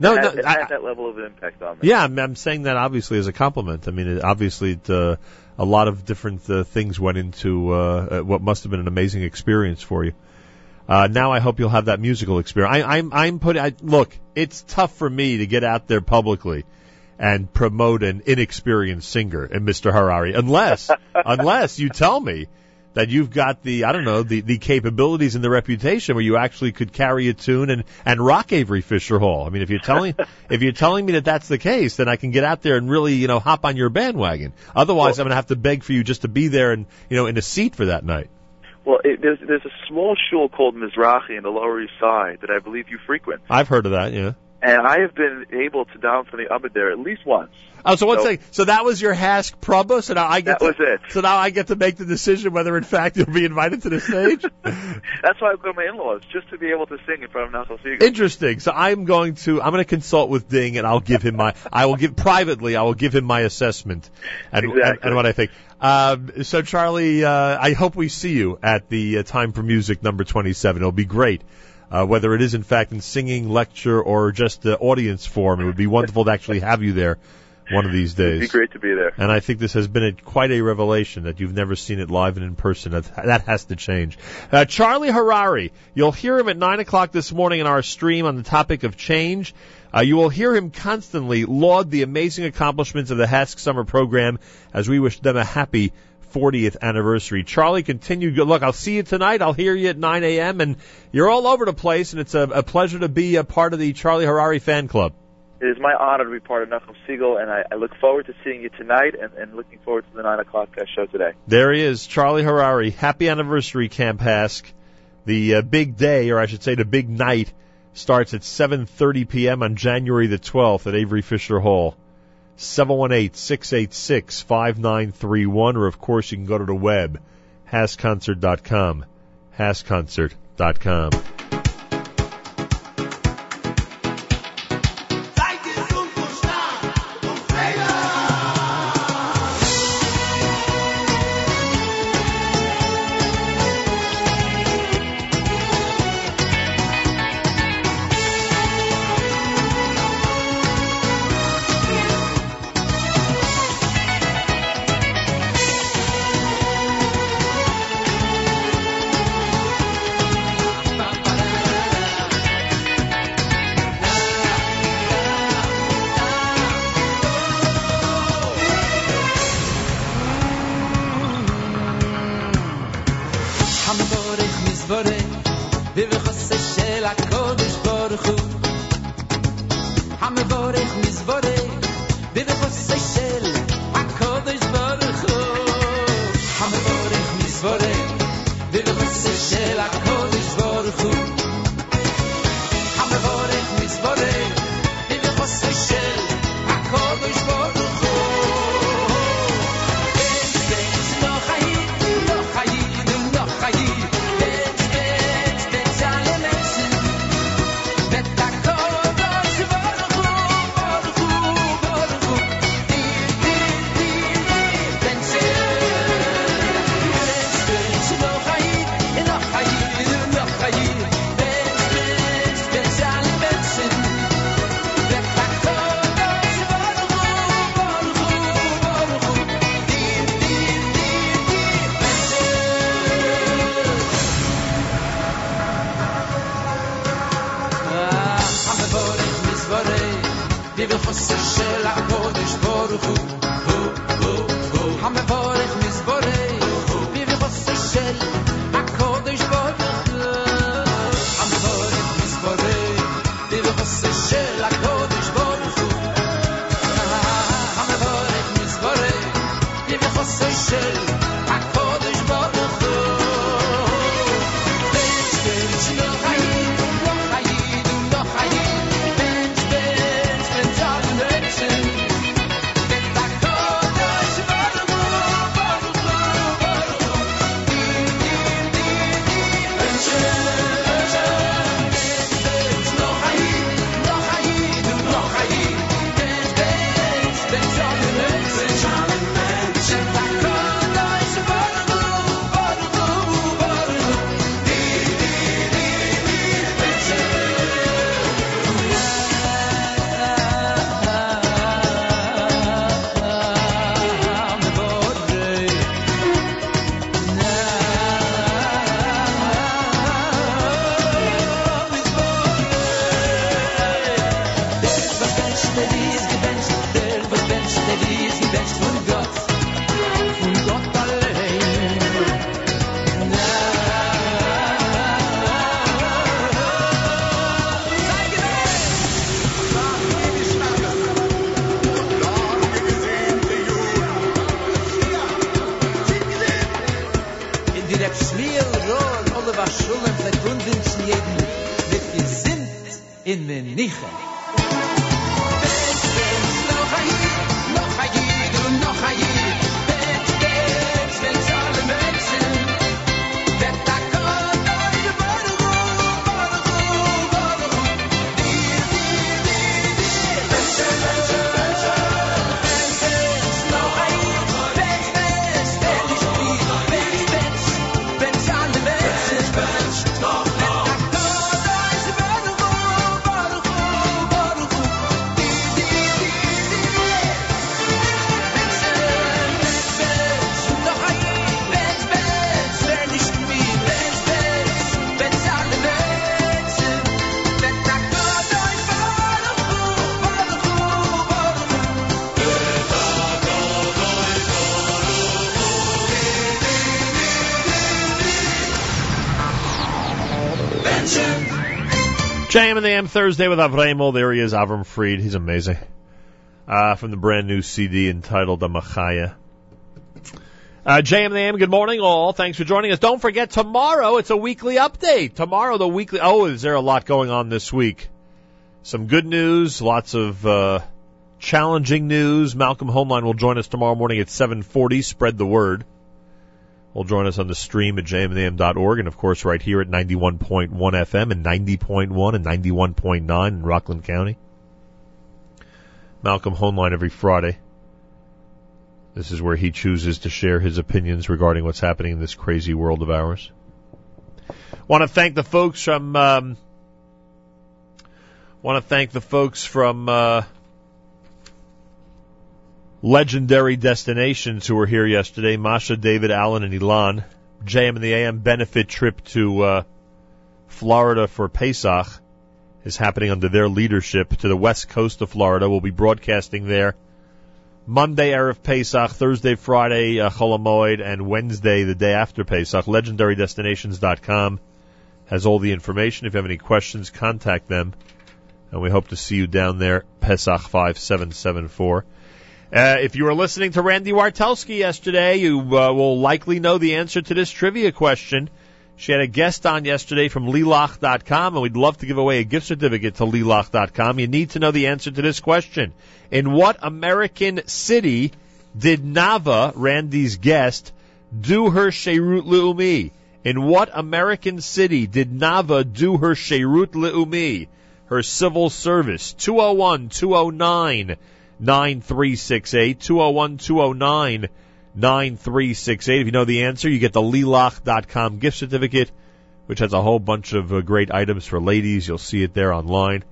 A: No,
P: it
A: no,
P: had, it
A: I-
P: had that level of impact on me.
A: Yeah, I'm, I'm saying that obviously as a compliment. I mean, it, obviously, it, uh, a lot of different uh, things went into uh, uh, what must have been an amazing experience for you. Uh, now I hope you'll have that musical experience. I, I'm, I'm putting. I, look, it's tough for me to get out there publicly and promote an inexperienced singer in Mr. Harary, unless, unless you tell me that you've got the, I don't know, the, the capabilities and the reputation where you actually could carry a tune and, and rock Avery Fisher Hall. I mean, if you're telling, if you're telling me that that's the case, then I can get out there and really, you know, hop on your bandwagon. Otherwise, I'm going to have to beg for you just to be there and, you know, in a seat for that night.
P: Well, it, there's there's a small shul called Mizrahi in the Lower East Side that I believe you frequent,
A: I've heard of that, yeah.
P: And I have been able to down from the amud there at least once.
A: Oh, so one
P: So-
A: thing. So that was your HASC Prabba. So now I get.
P: That
A: to,
P: was it.
A: So now I get to make the decision whether, in fact, you'll be invited to the stage.
P: That's why I go to my in-laws just to be able to sing in front of Nachum Segal.
A: Interesting. So I'm going to I'm going to consult with Ding, and I'll give him my I will give privately I will give him my assessment and and, and what I think. Um, so Charlie, uh, I hope we see you at the uh, Time for Music number 27. It'll be great. Uh, whether it is in fact in singing, lecture, or just uh, audience form, it would be wonderful to actually have you there one of these days.
P: It'd be great to be there.
A: And I think this has been a, quite a revelation that you've never seen it live and in person. That, that has to change. Uh, Charlie Harary, you'll hear him at 9 o'clock this morning in our stream on the topic of change. Uh, you will hear him constantly laud the amazing accomplishments of the HASC summer program as we wish them a happy 40th anniversary. Charlie, continue. Good luck. I'll see you tonight. I'll hear you at 9 a.m. And you're all over the place, and it's a, a pleasure to be a part of the Charlie Harary fan club.
P: It is my honor to be part of Nachum Segal, and I, I look forward to seeing you tonight and, and looking forward to the 9 o'clock uh, show today.
A: There he is, Charlie Harary. Happy anniversary, Camp HASC. The uh, big day, or I should say the big night, starts at 7.30 p.m. on January the 12th at Avery Fisher Hall. 718-686-5931, or of course you can go to the web, hasconcert.com. hasconcert.com. JM and the AM Thursday with Avremo. There he is, Avraham Fried. He's amazing. Uh, from the brand new CD entitled The Machaya. Uh, JM and the AM, good morning all. Thanks for joining us. Don't forget tomorrow, it's a weekly update. Tomorrow, the weekly, oh, is there a lot going on this week? Some good news, lots of, uh, challenging news. Malcolm Hoenlein will join us tomorrow morning at 740. Spread the word. Will join us on the stream at jmnam.org and of course right here at 91.1 FM and 90.1 and 91.9 in Rockland County. Malcolm Hoenlein every Friday. This is where he chooses to share his opinions regarding what's happening in this crazy world of ours. Want to thank the folks from, um, want to thank the folks from, uh, legendary destinations who were here yesterday. Masha, David, Allen, and Elon. JM and the AM benefit trip to uh, Florida for Pesach is happening under their leadership to the west coast of Florida. We'll be broadcasting there Monday, Erev Pesach, Thursday, Friday, uh, Chol Hamoed, and Wednesday, the day after Pesach. LegendaryDestinations.com has all the information. If you have any questions, contact them. And we hope to see you down there, Pesach 5774. Uh, if you were listening to Randy Wartelski yesterday, you uh, will likely know the answer to this trivia question. She had a guest on yesterday from Lelach.com, and we'd love to give away a gift certificate to Lelach.com. You need to know the answer to this question. In what American city did Nava, Randy's guest, do her Sheirut Le'umi? In what American city did Nava do her Sheirut Le'umi? Her civil service. 201 209 9368 201 209 9368. If you know the answer, you get the Lelach.com gift certificate, which has a whole bunch of uh, great items for ladies. You'll see it there online.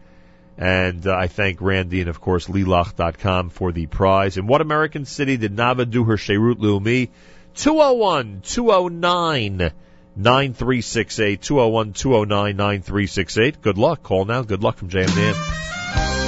A: And uh, I thank Randy and, of course, Lelach.com for the prize. In what American city did Nava do her Sheirut Leumi? 201 209 9368. 201 209 9368. Good luck. Call now. Good luck from JMN.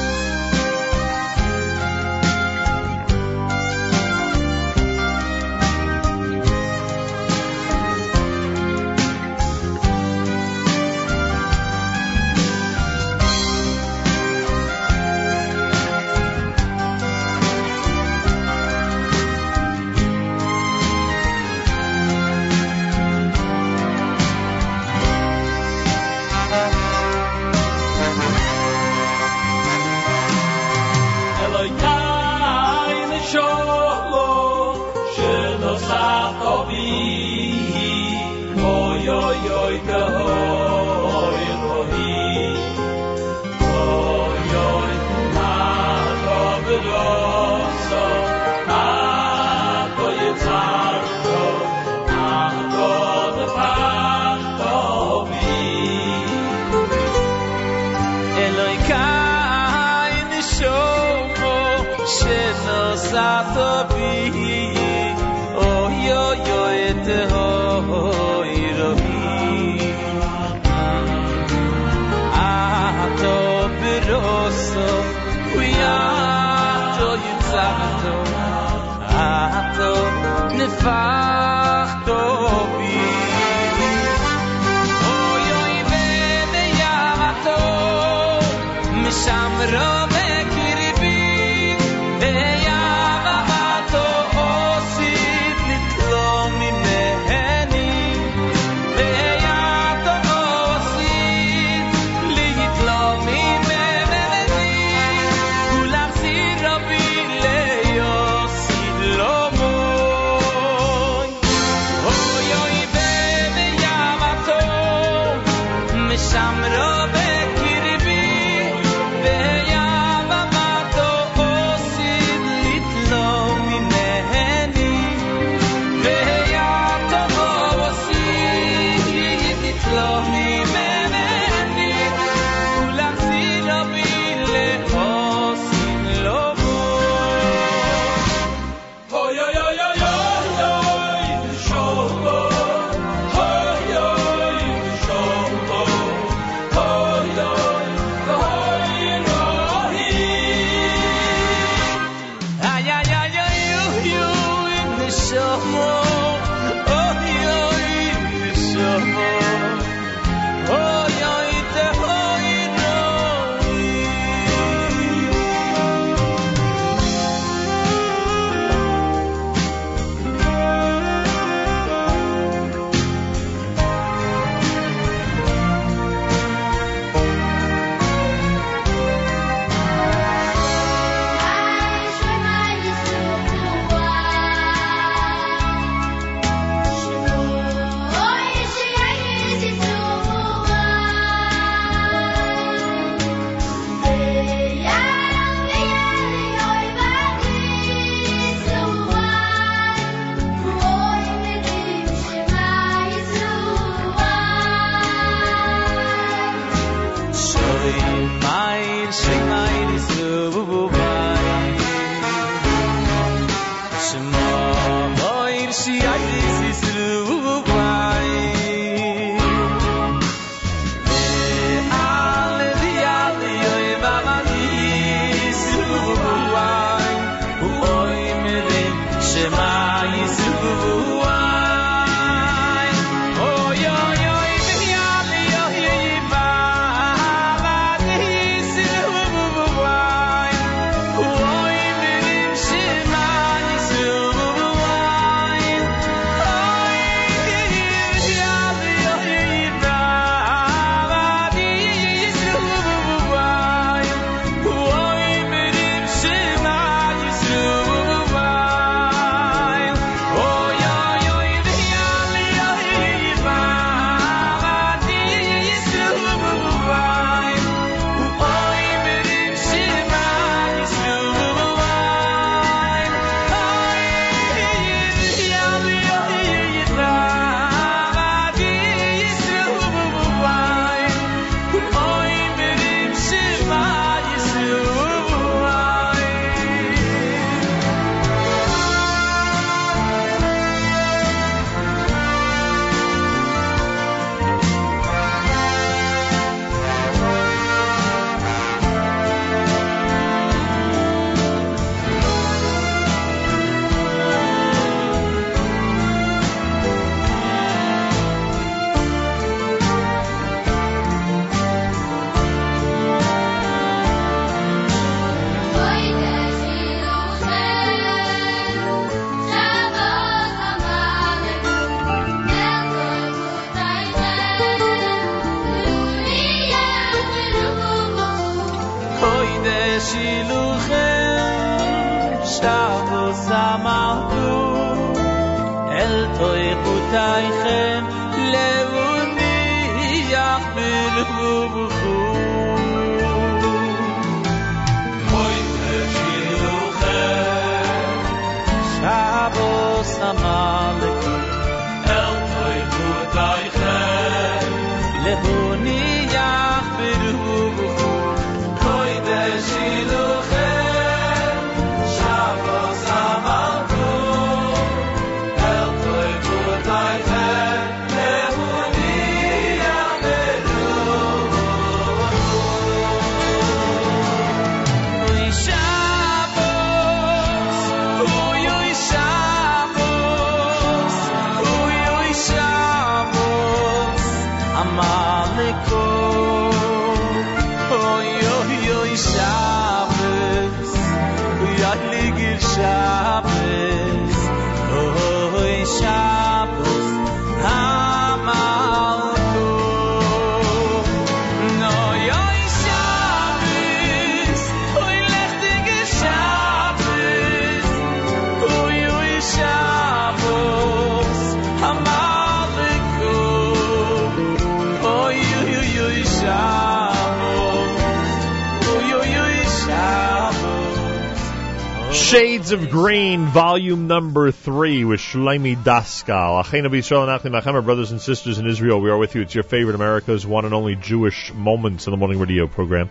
A: Volume number three, with Shlomi Daskal. Achenu b'Yisrael and Achim brothers and sisters in Israel. We are with you. It's your favorite America's one and only Jewish Moments in the Morning Radio program.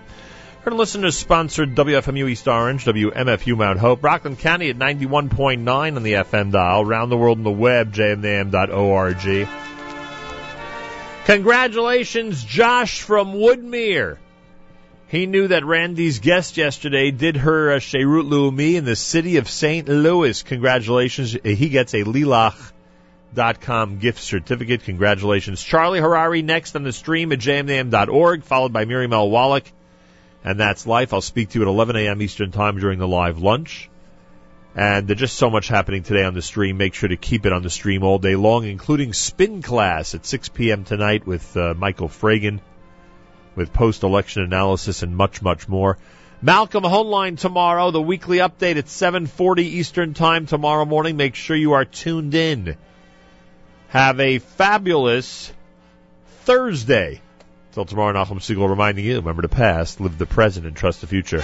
A: We're going to listen to sponsored WFMU East Orange, WMFU Mount Hope, Rockland County at 91.9 on the FM dial, around the world on the web, jmnam.org. Congratulations, Josh from Woodmere. He knew that Randy's guest yesterday did her uh, Sheirut Leumi in the city of St. Louis. Congratulations. He gets a Lilach.com gift certificate. Congratulations. Charlie Harari next on the stream at jmnam.org, followed by Miriam L. Wallach. And that's life. I'll speak to you at 11 a.m. Eastern Time during the live lunch. And there's just so much happening today on the stream. Make sure to keep it on the stream all day long, including spin class at 6 p.m. tonight with uh, Michael Fragin with post-election analysis and much, much more. Malcolm Hoenlein tomorrow, the weekly update at 7:40 Eastern Time tomorrow morning. Make sure you are tuned in. Have a fabulous Thursday. Till tomorrow, Nachum Segal reminding you, remember the past, live the present, and trust the future.